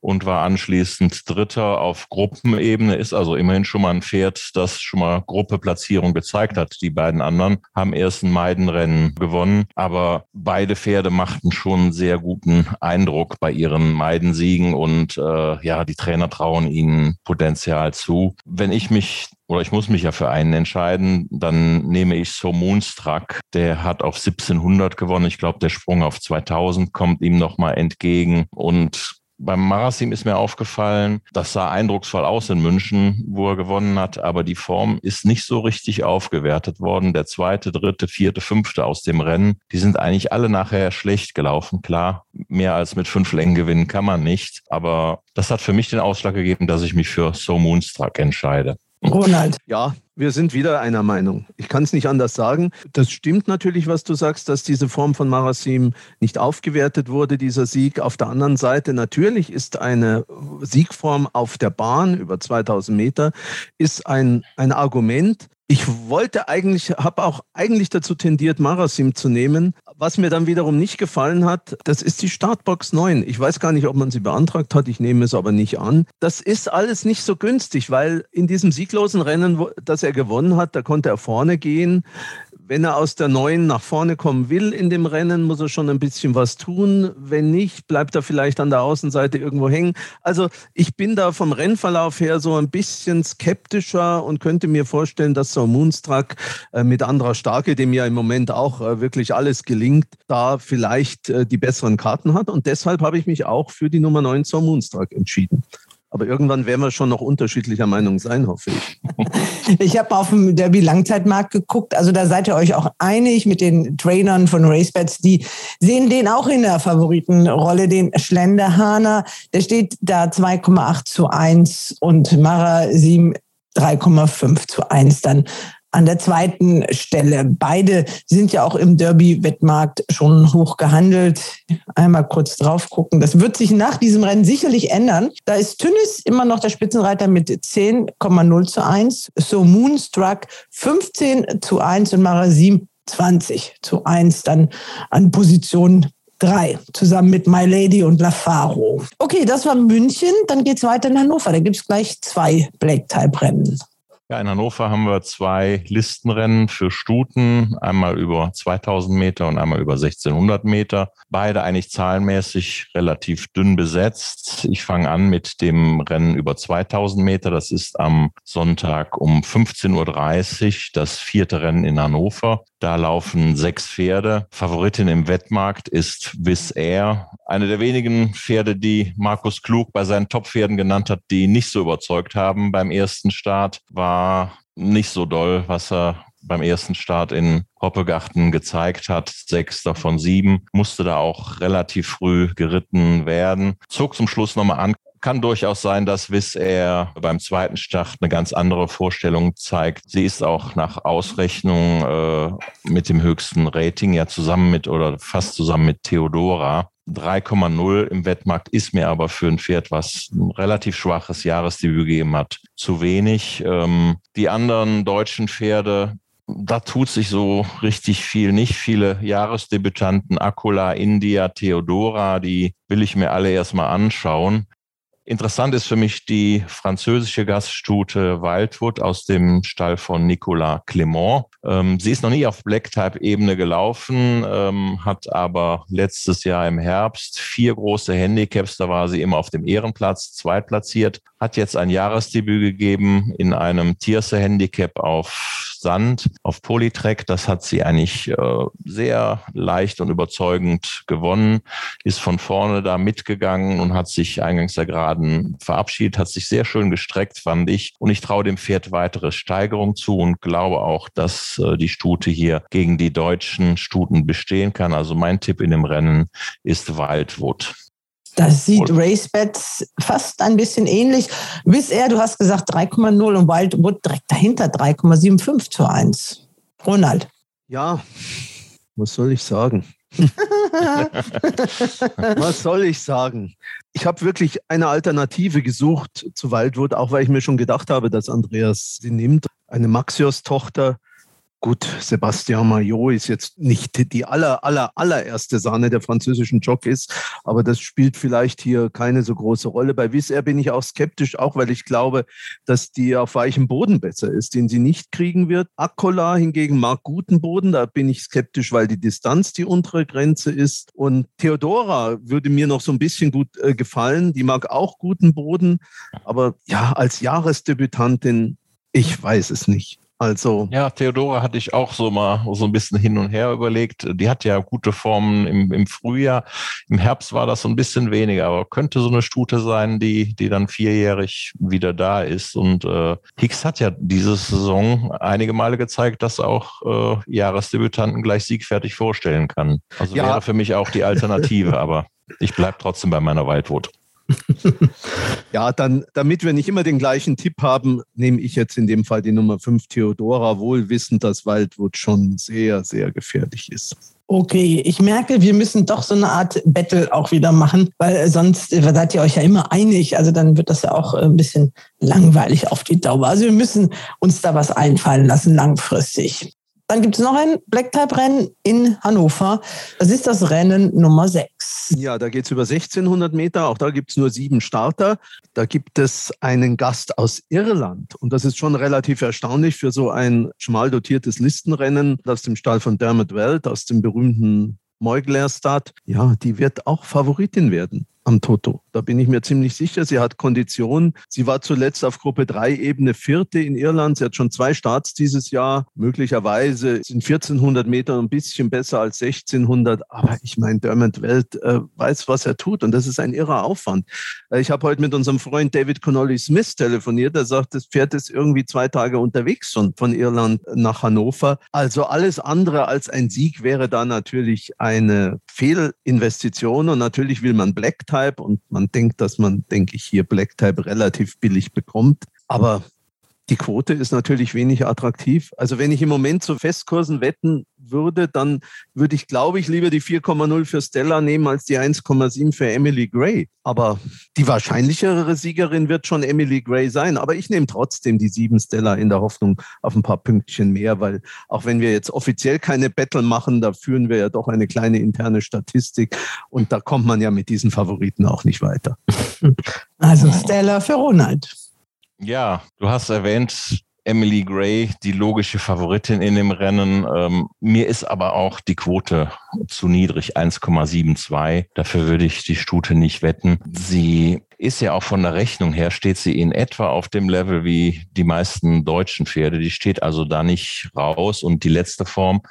und war anschließend Dritter auf Gruppenebene, ist also immerhin schon mal ein Pferd, das schon mal Gruppeplatzierung gezeigt hat. Die beiden anderen haben erst ein Meidenrennen gewonnen, aber beide Pferde machten schon einen sehr guten Eindruck bei ihren Meidensiegen und äh, ja, die Trainer trauen ihnen Potenzial zu. Wenn ich mich oder ich muss mich ja für einen entscheiden, dann nehme ich So Moonstruck. Der hat auf 1700 gewonnen. Ich glaube, der Sprung auf 2000 kommt ihm nochmal entgegen. Und beim Marasim ist mir aufgefallen, das sah eindrucksvoll aus in München, wo er gewonnen hat, aber die Form ist nicht so richtig aufgewertet worden. Der zweite, dritte, vierte, fünfte aus dem Rennen, die sind eigentlich alle nachher schlecht gelaufen. Klar, mehr als mit fünf Längen gewinnen kann man nicht, aber das hat für mich den Ausschlag gegeben, dass ich mich für So Moonstruck entscheide. Ronald. (laughs) Ja, wir sind wieder einer Meinung. Ich kann es nicht anders sagen. Das stimmt natürlich, was du sagst, dass diese Form von Marasim nicht aufgewertet wurde, dieser Sieg. Auf der anderen Seite, natürlich ist eine Siegform auf der Bahn über 2000 Meter, ist ein, ein Argument, ich wollte eigentlich, habe auch eigentlich dazu tendiert, Marasim zu nehmen. Was mir dann wiederum nicht gefallen hat, das ist die Startbox 9. Ich weiß gar nicht, ob man sie beantragt hat, ich nehme es aber nicht an. Das ist alles nicht so günstig, weil in diesem sieglosen Rennen, das er gewonnen hat, da konnte er vorne gehen wenn er aus der neuen nach vorne kommen will in dem Rennen, muss er schon ein bisschen was tun. Wenn nicht, bleibt er vielleicht an der Außenseite irgendwo hängen. Also ich bin da vom Rennverlauf her so ein bisschen skeptischer und könnte mir vorstellen, dass so Moonstruck äh, mit anderer Starke, dem ja im Moment auch äh, wirklich alles gelingt, da vielleicht äh, die besseren Karten hat. Und deshalb habe ich mich auch für die Nummer 9 zur Moonstruck entschieden. Aber irgendwann werden wir schon noch unterschiedlicher Meinung sein, hoffe ich. (laughs) Ich habe auf dem Derby Langzeitmarkt geguckt. Also da seid ihr euch auch einig mit den Trainern von RaceBets. Die sehen den auch in der Favoritenrolle, den Schlenderhahner. Der steht da 2,8 zu 1 und Mara 7 3,5 zu 1 dann an der zweiten Stelle. Beide sind ja auch im Derby-Wettmarkt schon hoch gehandelt. Einmal kurz drauf gucken. Das wird sich nach diesem Rennen sicherlich ändern. Da ist Tünnis immer noch der Spitzenreiter mit 10,0 zu 1. So Moonstruck 15 zu 1 und Marasim 20 zu 1 dann an Position 3, zusammen mit My Lady und La Faro. Okay, das war München. Dann geht es weiter in Hannover. Da gibt es gleich zwei Black-Type-Rennen. Ja, in Hannover haben wir zwei Listenrennen für Stuten, einmal über 2000 Meter und einmal über 1600 Meter. Beide eigentlich zahlenmäßig relativ dünn besetzt. Ich fange an mit dem Rennen über 2000 Meter. Das ist am Sonntag um 15.30 Uhr das vierte Rennen in Hannover. Da laufen sechs Pferde. Favoritin im Wettmarkt ist Wiss Air. Eine der wenigen Pferde, die Markus Klug bei seinen Top-Pferden genannt hat, die nicht so überzeugt haben beim ersten Start, war nicht so doll, was er beim ersten Start in Hoppegarten gezeigt hat. Sechs davon sieben. Musste da auch relativ früh geritten werden. Zog zum Schluss nochmal an, kann durchaus sein, dass Wiss Air beim zweiten Start eine ganz andere Vorstellung zeigt. Sie ist auch nach Ausrechnung äh, mit dem höchsten Rating ja zusammen mit oder fast zusammen mit Theodora. 3,0 im Wettmarkt ist mir aber für ein Pferd, was ein relativ schwaches Jahresdebüt gegeben hat, zu wenig. Ähm, die anderen deutschen Pferde, da tut sich so richtig viel. Nicht viele Jahresdebütanten, Akula, India, Theodora, die will ich mir alle erstmal anschauen. Interessant ist für mich die französische Gaststute Wildwood aus dem Stall von Nicolas Clement. Ähm, sie ist noch nie auf Black-Type-Ebene gelaufen, ähm, hat aber letztes Jahr im Herbst vier große Handicaps. Da war sie immer auf dem Ehrenplatz, zweitplatziert. Hat jetzt ein Jahresdebüt gegeben in einem Tierse-Handicap auf Sand auf Polytrack. Das hat sie eigentlich äh, sehr leicht und überzeugend gewonnen, ist von vorne da mitgegangen und hat sich eingangs der Geraden verabschiedet, hat sich sehr schön gestreckt, fand ich. Und ich traue dem Pferd weitere Steigerung zu und glaube auch, dass äh, die Stute hier gegen die deutschen Stuten bestehen kann. Also mein Tipp in dem Rennen ist Wildwood. Das sieht RaceBets fast ein bisschen ähnlich. Bisher, du hast gesagt 3,0 und Wildwood direkt dahinter 3,75 zu 1. Ronald. Ja, was soll ich sagen? (laughs) was soll ich sagen? Ich habe wirklich eine Alternative gesucht zu Wildwood, auch weil ich mir schon gedacht habe, dass Andreas sie nimmt. Eine Maxios-Tochter, Gut, Sebastian Maillot ist jetzt nicht die aller, aller, allererste Sahne der französischen Jockeys, aber das spielt vielleicht hier keine so große Rolle. Bei Wizz bin ich auch skeptisch, auch weil ich glaube, dass die auf weichem Boden besser ist, den sie nicht kriegen wird. Akola hingegen mag guten Boden, da bin ich skeptisch, weil die Distanz die untere Grenze ist. Und Theodora würde mir noch so ein bisschen gut äh, gefallen, die mag auch guten Boden, aber ja, als Jahresdebütantin, ich weiß es nicht. Also. Ja, Theodora hatte ich auch so mal so ein bisschen hin und her überlegt. Die hat ja gute Formen im, im Frühjahr. Im Herbst war das so ein bisschen weniger, aber könnte so eine Stute sein, die, die dann vierjährig wieder da ist. Und äh, Hicks hat ja diese Saison einige Male gezeigt, dass auch äh, Jahresdebütanten gleich siegfertig vorstellen kann. Also ja. wäre für mich auch die Alternative, (laughs) aber ich bleibe trotzdem bei meiner Wildwood. (laughs) ja, dann, damit wir nicht immer den gleichen Tipp haben, nehme ich jetzt in dem Fall die Nummer 5 Theodora, wohl wissend, dass Waldwood schon sehr, sehr gefährlich ist. Okay, ich merke, wir müssen doch so eine Art Battle auch wieder machen, weil sonst seid ihr euch ja immer einig. Also dann wird das ja auch ein bisschen langweilig auf die Dauer. Also wir müssen uns da was einfallen lassen langfristig. Dann gibt es noch ein Black-Type-Rennen in Hannover. Das ist das Rennen Nummer 6. Ja, da geht es über 1600 Meter. Auch da gibt es nur sieben Starter. Da gibt es einen Gast aus Irland. Und das ist schon relativ erstaunlich für so ein schmal dotiertes Listenrennen aus dem Stall von Dermot Welt, aus dem berühmten Meuglerstadt. Ja, die wird auch Favoritin werden am Toto. Da bin ich mir ziemlich sicher. Sie hat Kondition. Sie war zuletzt auf Gruppe 3 Ebene Vierte in Irland. Sie hat schon zwei Starts dieses Jahr. Möglicherweise sind 1400 Meter ein bisschen besser als 1600. Aber ich meine, Dermot Welt äh, weiß, was er tut. Und das ist ein irrer Aufwand. Äh, ich habe heute mit unserem Freund David Connolly Smith telefoniert. Er sagt, das Pferd ist irgendwie zwei Tage unterwegs schon von Irland nach Hannover. Also alles andere als ein Sieg wäre da natürlich eine Fehlinvestition. Und natürlich will man Black Tie Type und man denkt, dass man, denke ich, hier Black Type relativ billig bekommt. Aber die Quote ist natürlich wenig attraktiv. Also wenn ich im Moment zu Festkursen wetten würde, dann würde ich, glaube ich, lieber die 4,0 für Stella nehmen als die 1,7 für Emily Gray. Aber die wahrscheinlichere Siegerin wird schon Emily Gray sein. Aber ich nehme trotzdem die 7 Stella in der Hoffnung auf ein paar Pünktchen mehr, weil auch wenn wir jetzt offiziell keine Battle machen, da führen wir ja doch eine kleine interne Statistik und da kommt man ja mit diesen Favoriten auch nicht weiter. Also Stella für Ronald. Ja, du hast erwähnt, Emily Gray, die logische Favoritin in dem Rennen. Ähm, mir ist aber auch die Quote zu niedrig, 1,72. Dafür würde ich die Stute nicht wetten. Sie ist ja auch von der Rechnung her, steht sie in etwa auf dem Level wie die meisten deutschen Pferde. Die steht also da nicht raus. Und die letzte Form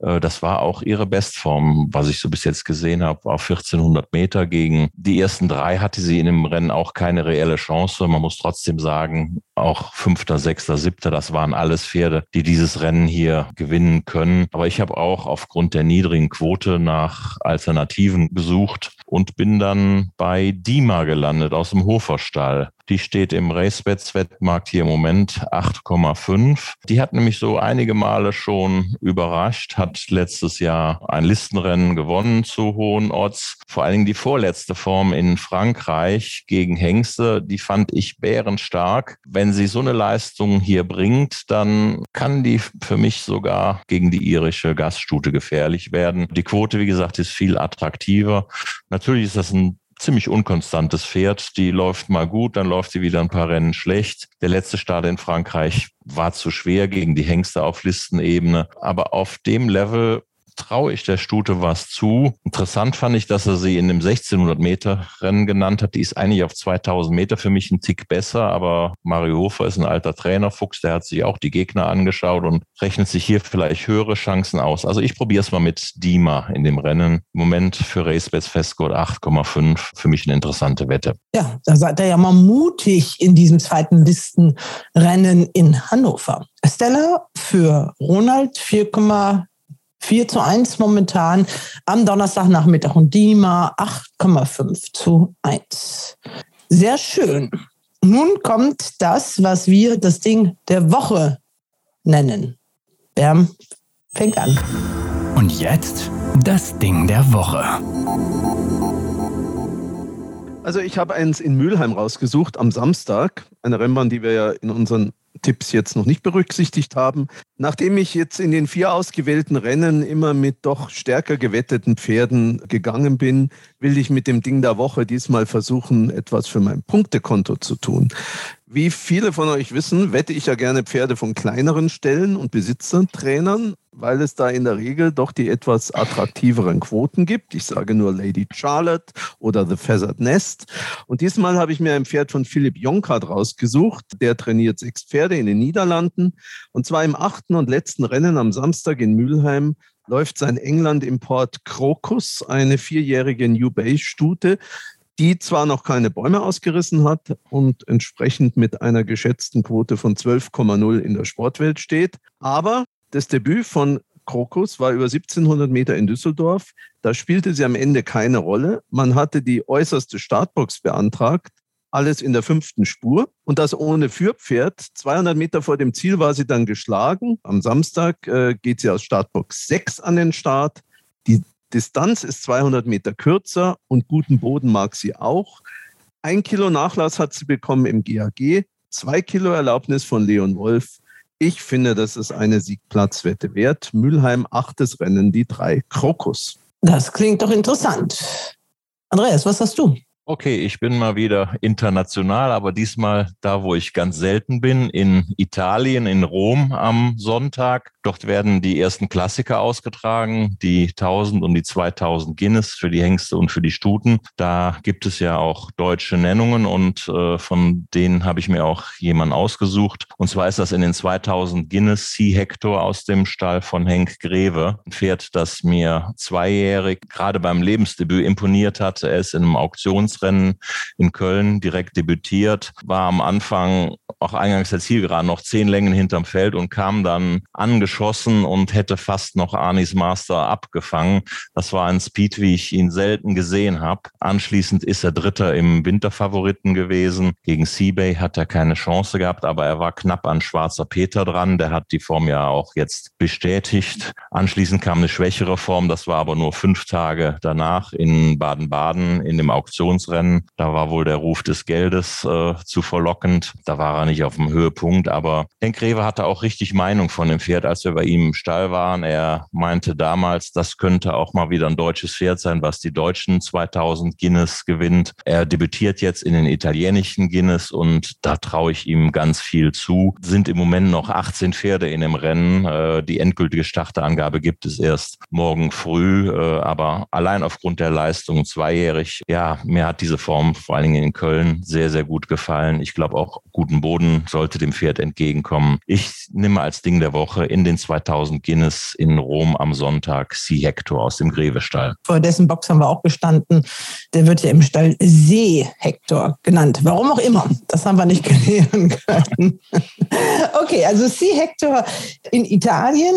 äh, das war auch ihre Bestform, was ich so bis jetzt gesehen habe, auf 1400 Meter. Gegen die ersten drei hatte sie in dem Rennen auch keine reelle Chance. Man muss trotzdem sagen, auch Fünfter, Sechster, Siebter, das waren alles Pferde, die dieses Rennen hier gewinnen können. Aber ich habe auch aufgrund der niedrigen Quote nach Alternativen gesucht und bin dann bei Dima gelandet aus dem Hoferstall. Die steht im Racebets-Wettmarkt hier im Moment 8,5. Die hat nämlich so einige Male schon überrascht, hat letztes Jahr ein Listenrennen gewonnen zu hohen Odds. Vor allen Dingen die vorletzte Form in Frankreich gegen Hengste, die fand ich bärenstark. Wenn sie so eine Leistung hier bringt, dann kann die für mich sogar gegen die irische Gaststute gefährlich werden. Die Quote, wie gesagt, ist viel attraktiver. Natürlich ist das ein ziemlich unkonstantes Pferd. Die läuft mal gut, dann läuft sie wieder ein paar Rennen schlecht. Der letzte Start in Frankreich war zu schwer gegen die Hengste auf Listenebene. Aber auf dem Level traue ich der Stute was zu. Interessant fand ich, dass er sie in dem 1600 Meter Rennen genannt hat. Die ist eigentlich auf 2000 Meter für mich ein Tick besser, aber Mario Hofer ist ein alter Trainerfuchs, der hat sich auch die Gegner angeschaut und rechnet sich hier vielleicht höhere Chancen aus. Also ich probiere es mal mit Dima in dem Rennen. Im Moment für Racebets Festgold 8,5. Für mich eine interessante Wette. Ja, da seid ihr ja mal mutig in diesem zweiten Listenrennen in Hannover. Stella für Ronald 4,5 4 zu 1 momentan am Donnerstagnachmittag und Dima 8,5 zu 1. Sehr schön. Nun kommt das, was wir das Ding der Woche nennen. Berm fängt an. Und jetzt das Ding der Woche. Also ich habe eins in Mülheim rausgesucht am Samstag, eine Rennbahn, die wir ja in unseren Tipps jetzt noch nicht berücksichtigt haben. Nachdem ich jetzt in den vier ausgewählten Rennen immer mit doch stärker gewetteten Pferden gegangen bin, will ich mit dem Ding der Woche diesmal versuchen, etwas für mein Punktekonto zu tun. Wie viele von euch wissen, wette ich ja gerne Pferde von kleineren Stellen und Besitzertrainern, weil es da in der Regel doch die etwas attraktiveren Quoten gibt. Ich sage nur Lady Charlotte oder The Feathered Nest. Und diesmal habe ich mir ein Pferd von Philipp Jonkart rausgesucht. Der trainiert sechs Pferde in den Niederlanden. Und zwar im achten und letzten Rennen am Samstag in Mülheim läuft sein England-Import Crocus, eine vierjährige New Bay-Stute, die zwar noch keine Bäume ausgerissen hat und entsprechend mit einer geschätzten Quote von 12,0 in der Sportwelt steht. Aber das Debüt von Krokus war über 1700 Meter in Düsseldorf. Da spielte sie am Ende keine Rolle. Man hatte die äußerste Startbox beantragt. Alles in der fünften Spur und das ohne Führpferd. 200 Meter vor dem Ziel war sie dann geschlagen. Am Samstag äh, geht sie aus Startbox 6 an den Start. Die Distanz ist 200 Meter kürzer und guten Boden mag sie auch. Ein Kilo Nachlass hat sie bekommen im GAG, zwei Kilo Erlaubnis von Leon Wolf. Ich finde, das ist eine Siegplatzwette wert. Mülheim, achtes Rennen, die drei Krokus. Das klingt doch interessant. Andreas, was hast du? Okay, ich bin mal wieder international, aber diesmal da, wo ich ganz selten bin, in Italien, in Rom am Sonntag. Dort werden die ersten Klassiker ausgetragen, die 1000 und die 2000 Guinness für die Hengste und für die Stuten. Da gibt es ja auch deutsche Nennungen und äh, von denen habe ich mir auch jemanden ausgesucht. Und zwar ist das in den 2000 Guinness Sea Hector aus dem Stall von Henk Greve. Ein Pferd, das mir zweijährig gerade beim Lebensdebüt imponiert hat. Er ist in einem Auktionsrennen in Köln direkt debütiert, war am Anfang auch eingangs der Zielgeraden noch zehn Längen hinterm Feld und kam dann angeschossen und hätte fast noch Arnis Master abgefangen. Das war ein Speed, wie ich ihn selten gesehen habe. Anschließend ist er Dritter im Winterfavoriten gewesen. Gegen Seabay hat er keine Chance gehabt, aber er war knapp an Schwarzer Peter dran. Der hat die Form ja auch jetzt bestätigt. Anschließend kam eine schwächere Form. Das war aber nur fünf Tage danach in Baden-Baden in dem Auktionsrennen. Da war wohl der Ruf des Geldes äh, zu verlockend. Da war er nicht auf dem Höhepunkt, aber Henk Rewe hatte auch richtig Meinung von dem Pferd, als wir bei ihm im Stall waren. Er meinte damals, das könnte auch mal wieder ein deutsches Pferd sein, was die deutschen 2000 Guinness gewinnt. Er debütiert jetzt in den italienischen Guinness und da traue ich ihm ganz viel zu. Sind im Moment noch 18 Pferde in dem Rennen. Äh, die endgültige Starterangabe gibt es erst morgen früh, äh, aber allein aufgrund der Leistung zweijährig, ja, mir hat diese Form vor allen Dingen in Köln sehr, sehr gut gefallen. Ich glaube auch guten Boden sollte dem Pferd entgegenkommen. Ich nehme als Ding der Woche in den 2000 Guinness in Rom am Sonntag Sea Hector aus dem Grevestall. Vor dessen Box haben wir auch gestanden. Der wird ja im Stall See Hector genannt. Warum auch immer. Das haben wir nicht (laughs) klären können. (laughs) okay, also Sea Hector in Italien.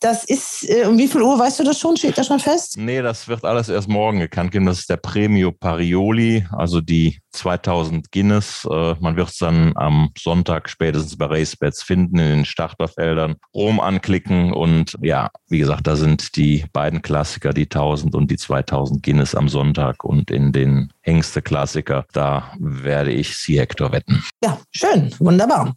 Das ist, äh, um wie viel Uhr weißt du das schon? Steht das schon fest? Nee, das wird alles erst morgen gekannt geben. Das ist der Premio Parioli, also die 2000 Guinness. Äh, man wird es dann am Sonntag spätestens bei Racebets finden in den Starterfeldern. Rom anklicken und ja, wie gesagt, da sind die beiden Klassiker, die 1000 und die 2000 Guinness am Sonntag und in den Hengste-Klassiker, da werde ich Sea Hector wetten. Ja, schön, wunderbar.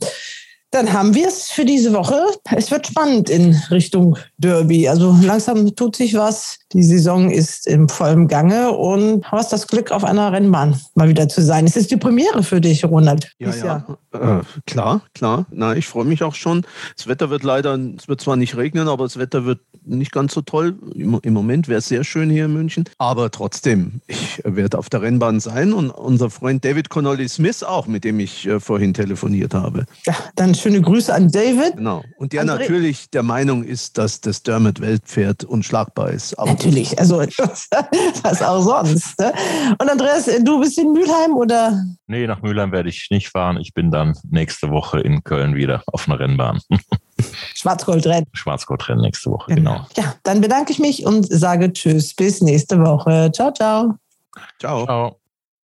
Dann haben wir es für diese Woche. Es wird spannend in Richtung Derby. Also langsam tut sich was. Die Saison ist im vollen Gange und du hast das Glück, auf einer Rennbahn mal wieder zu sein. Es ist die Premiere für dich, Ronald. Ja, ja. Äh, klar, klar. Na, ich freue mich auch schon. Das Wetter wird leider, es wird zwar nicht regnen, aber das Wetter wird nicht ganz so toll. Im, im Moment wäre es sehr schön hier in München. Aber trotzdem, ich werde auf der Rennbahn sein und unser Freund David Connolly Smith auch, mit dem ich äh, vorhin telefoniert habe. Ja, dann schöne Grüße an David. Genau. Und der André natürlich der Meinung ist, dass das Dermot Weltpferd unschlagbar ist. Aber natürlich, also (laughs) was auch sonst. Ne? Und Andreas, du bist in Mülheim oder? Nee, nach Mülheim werde ich nicht fahren. Ich bin dann nächste Woche in Köln wieder auf einer Rennbahn. (laughs) Schwarzgoldrennen. Schwarzgoldrennen nächste Woche, genau. genau. Ja, dann bedanke ich mich und sage Tschüss, bis nächste Woche. Ciao, ciao. Ciao. Ciao.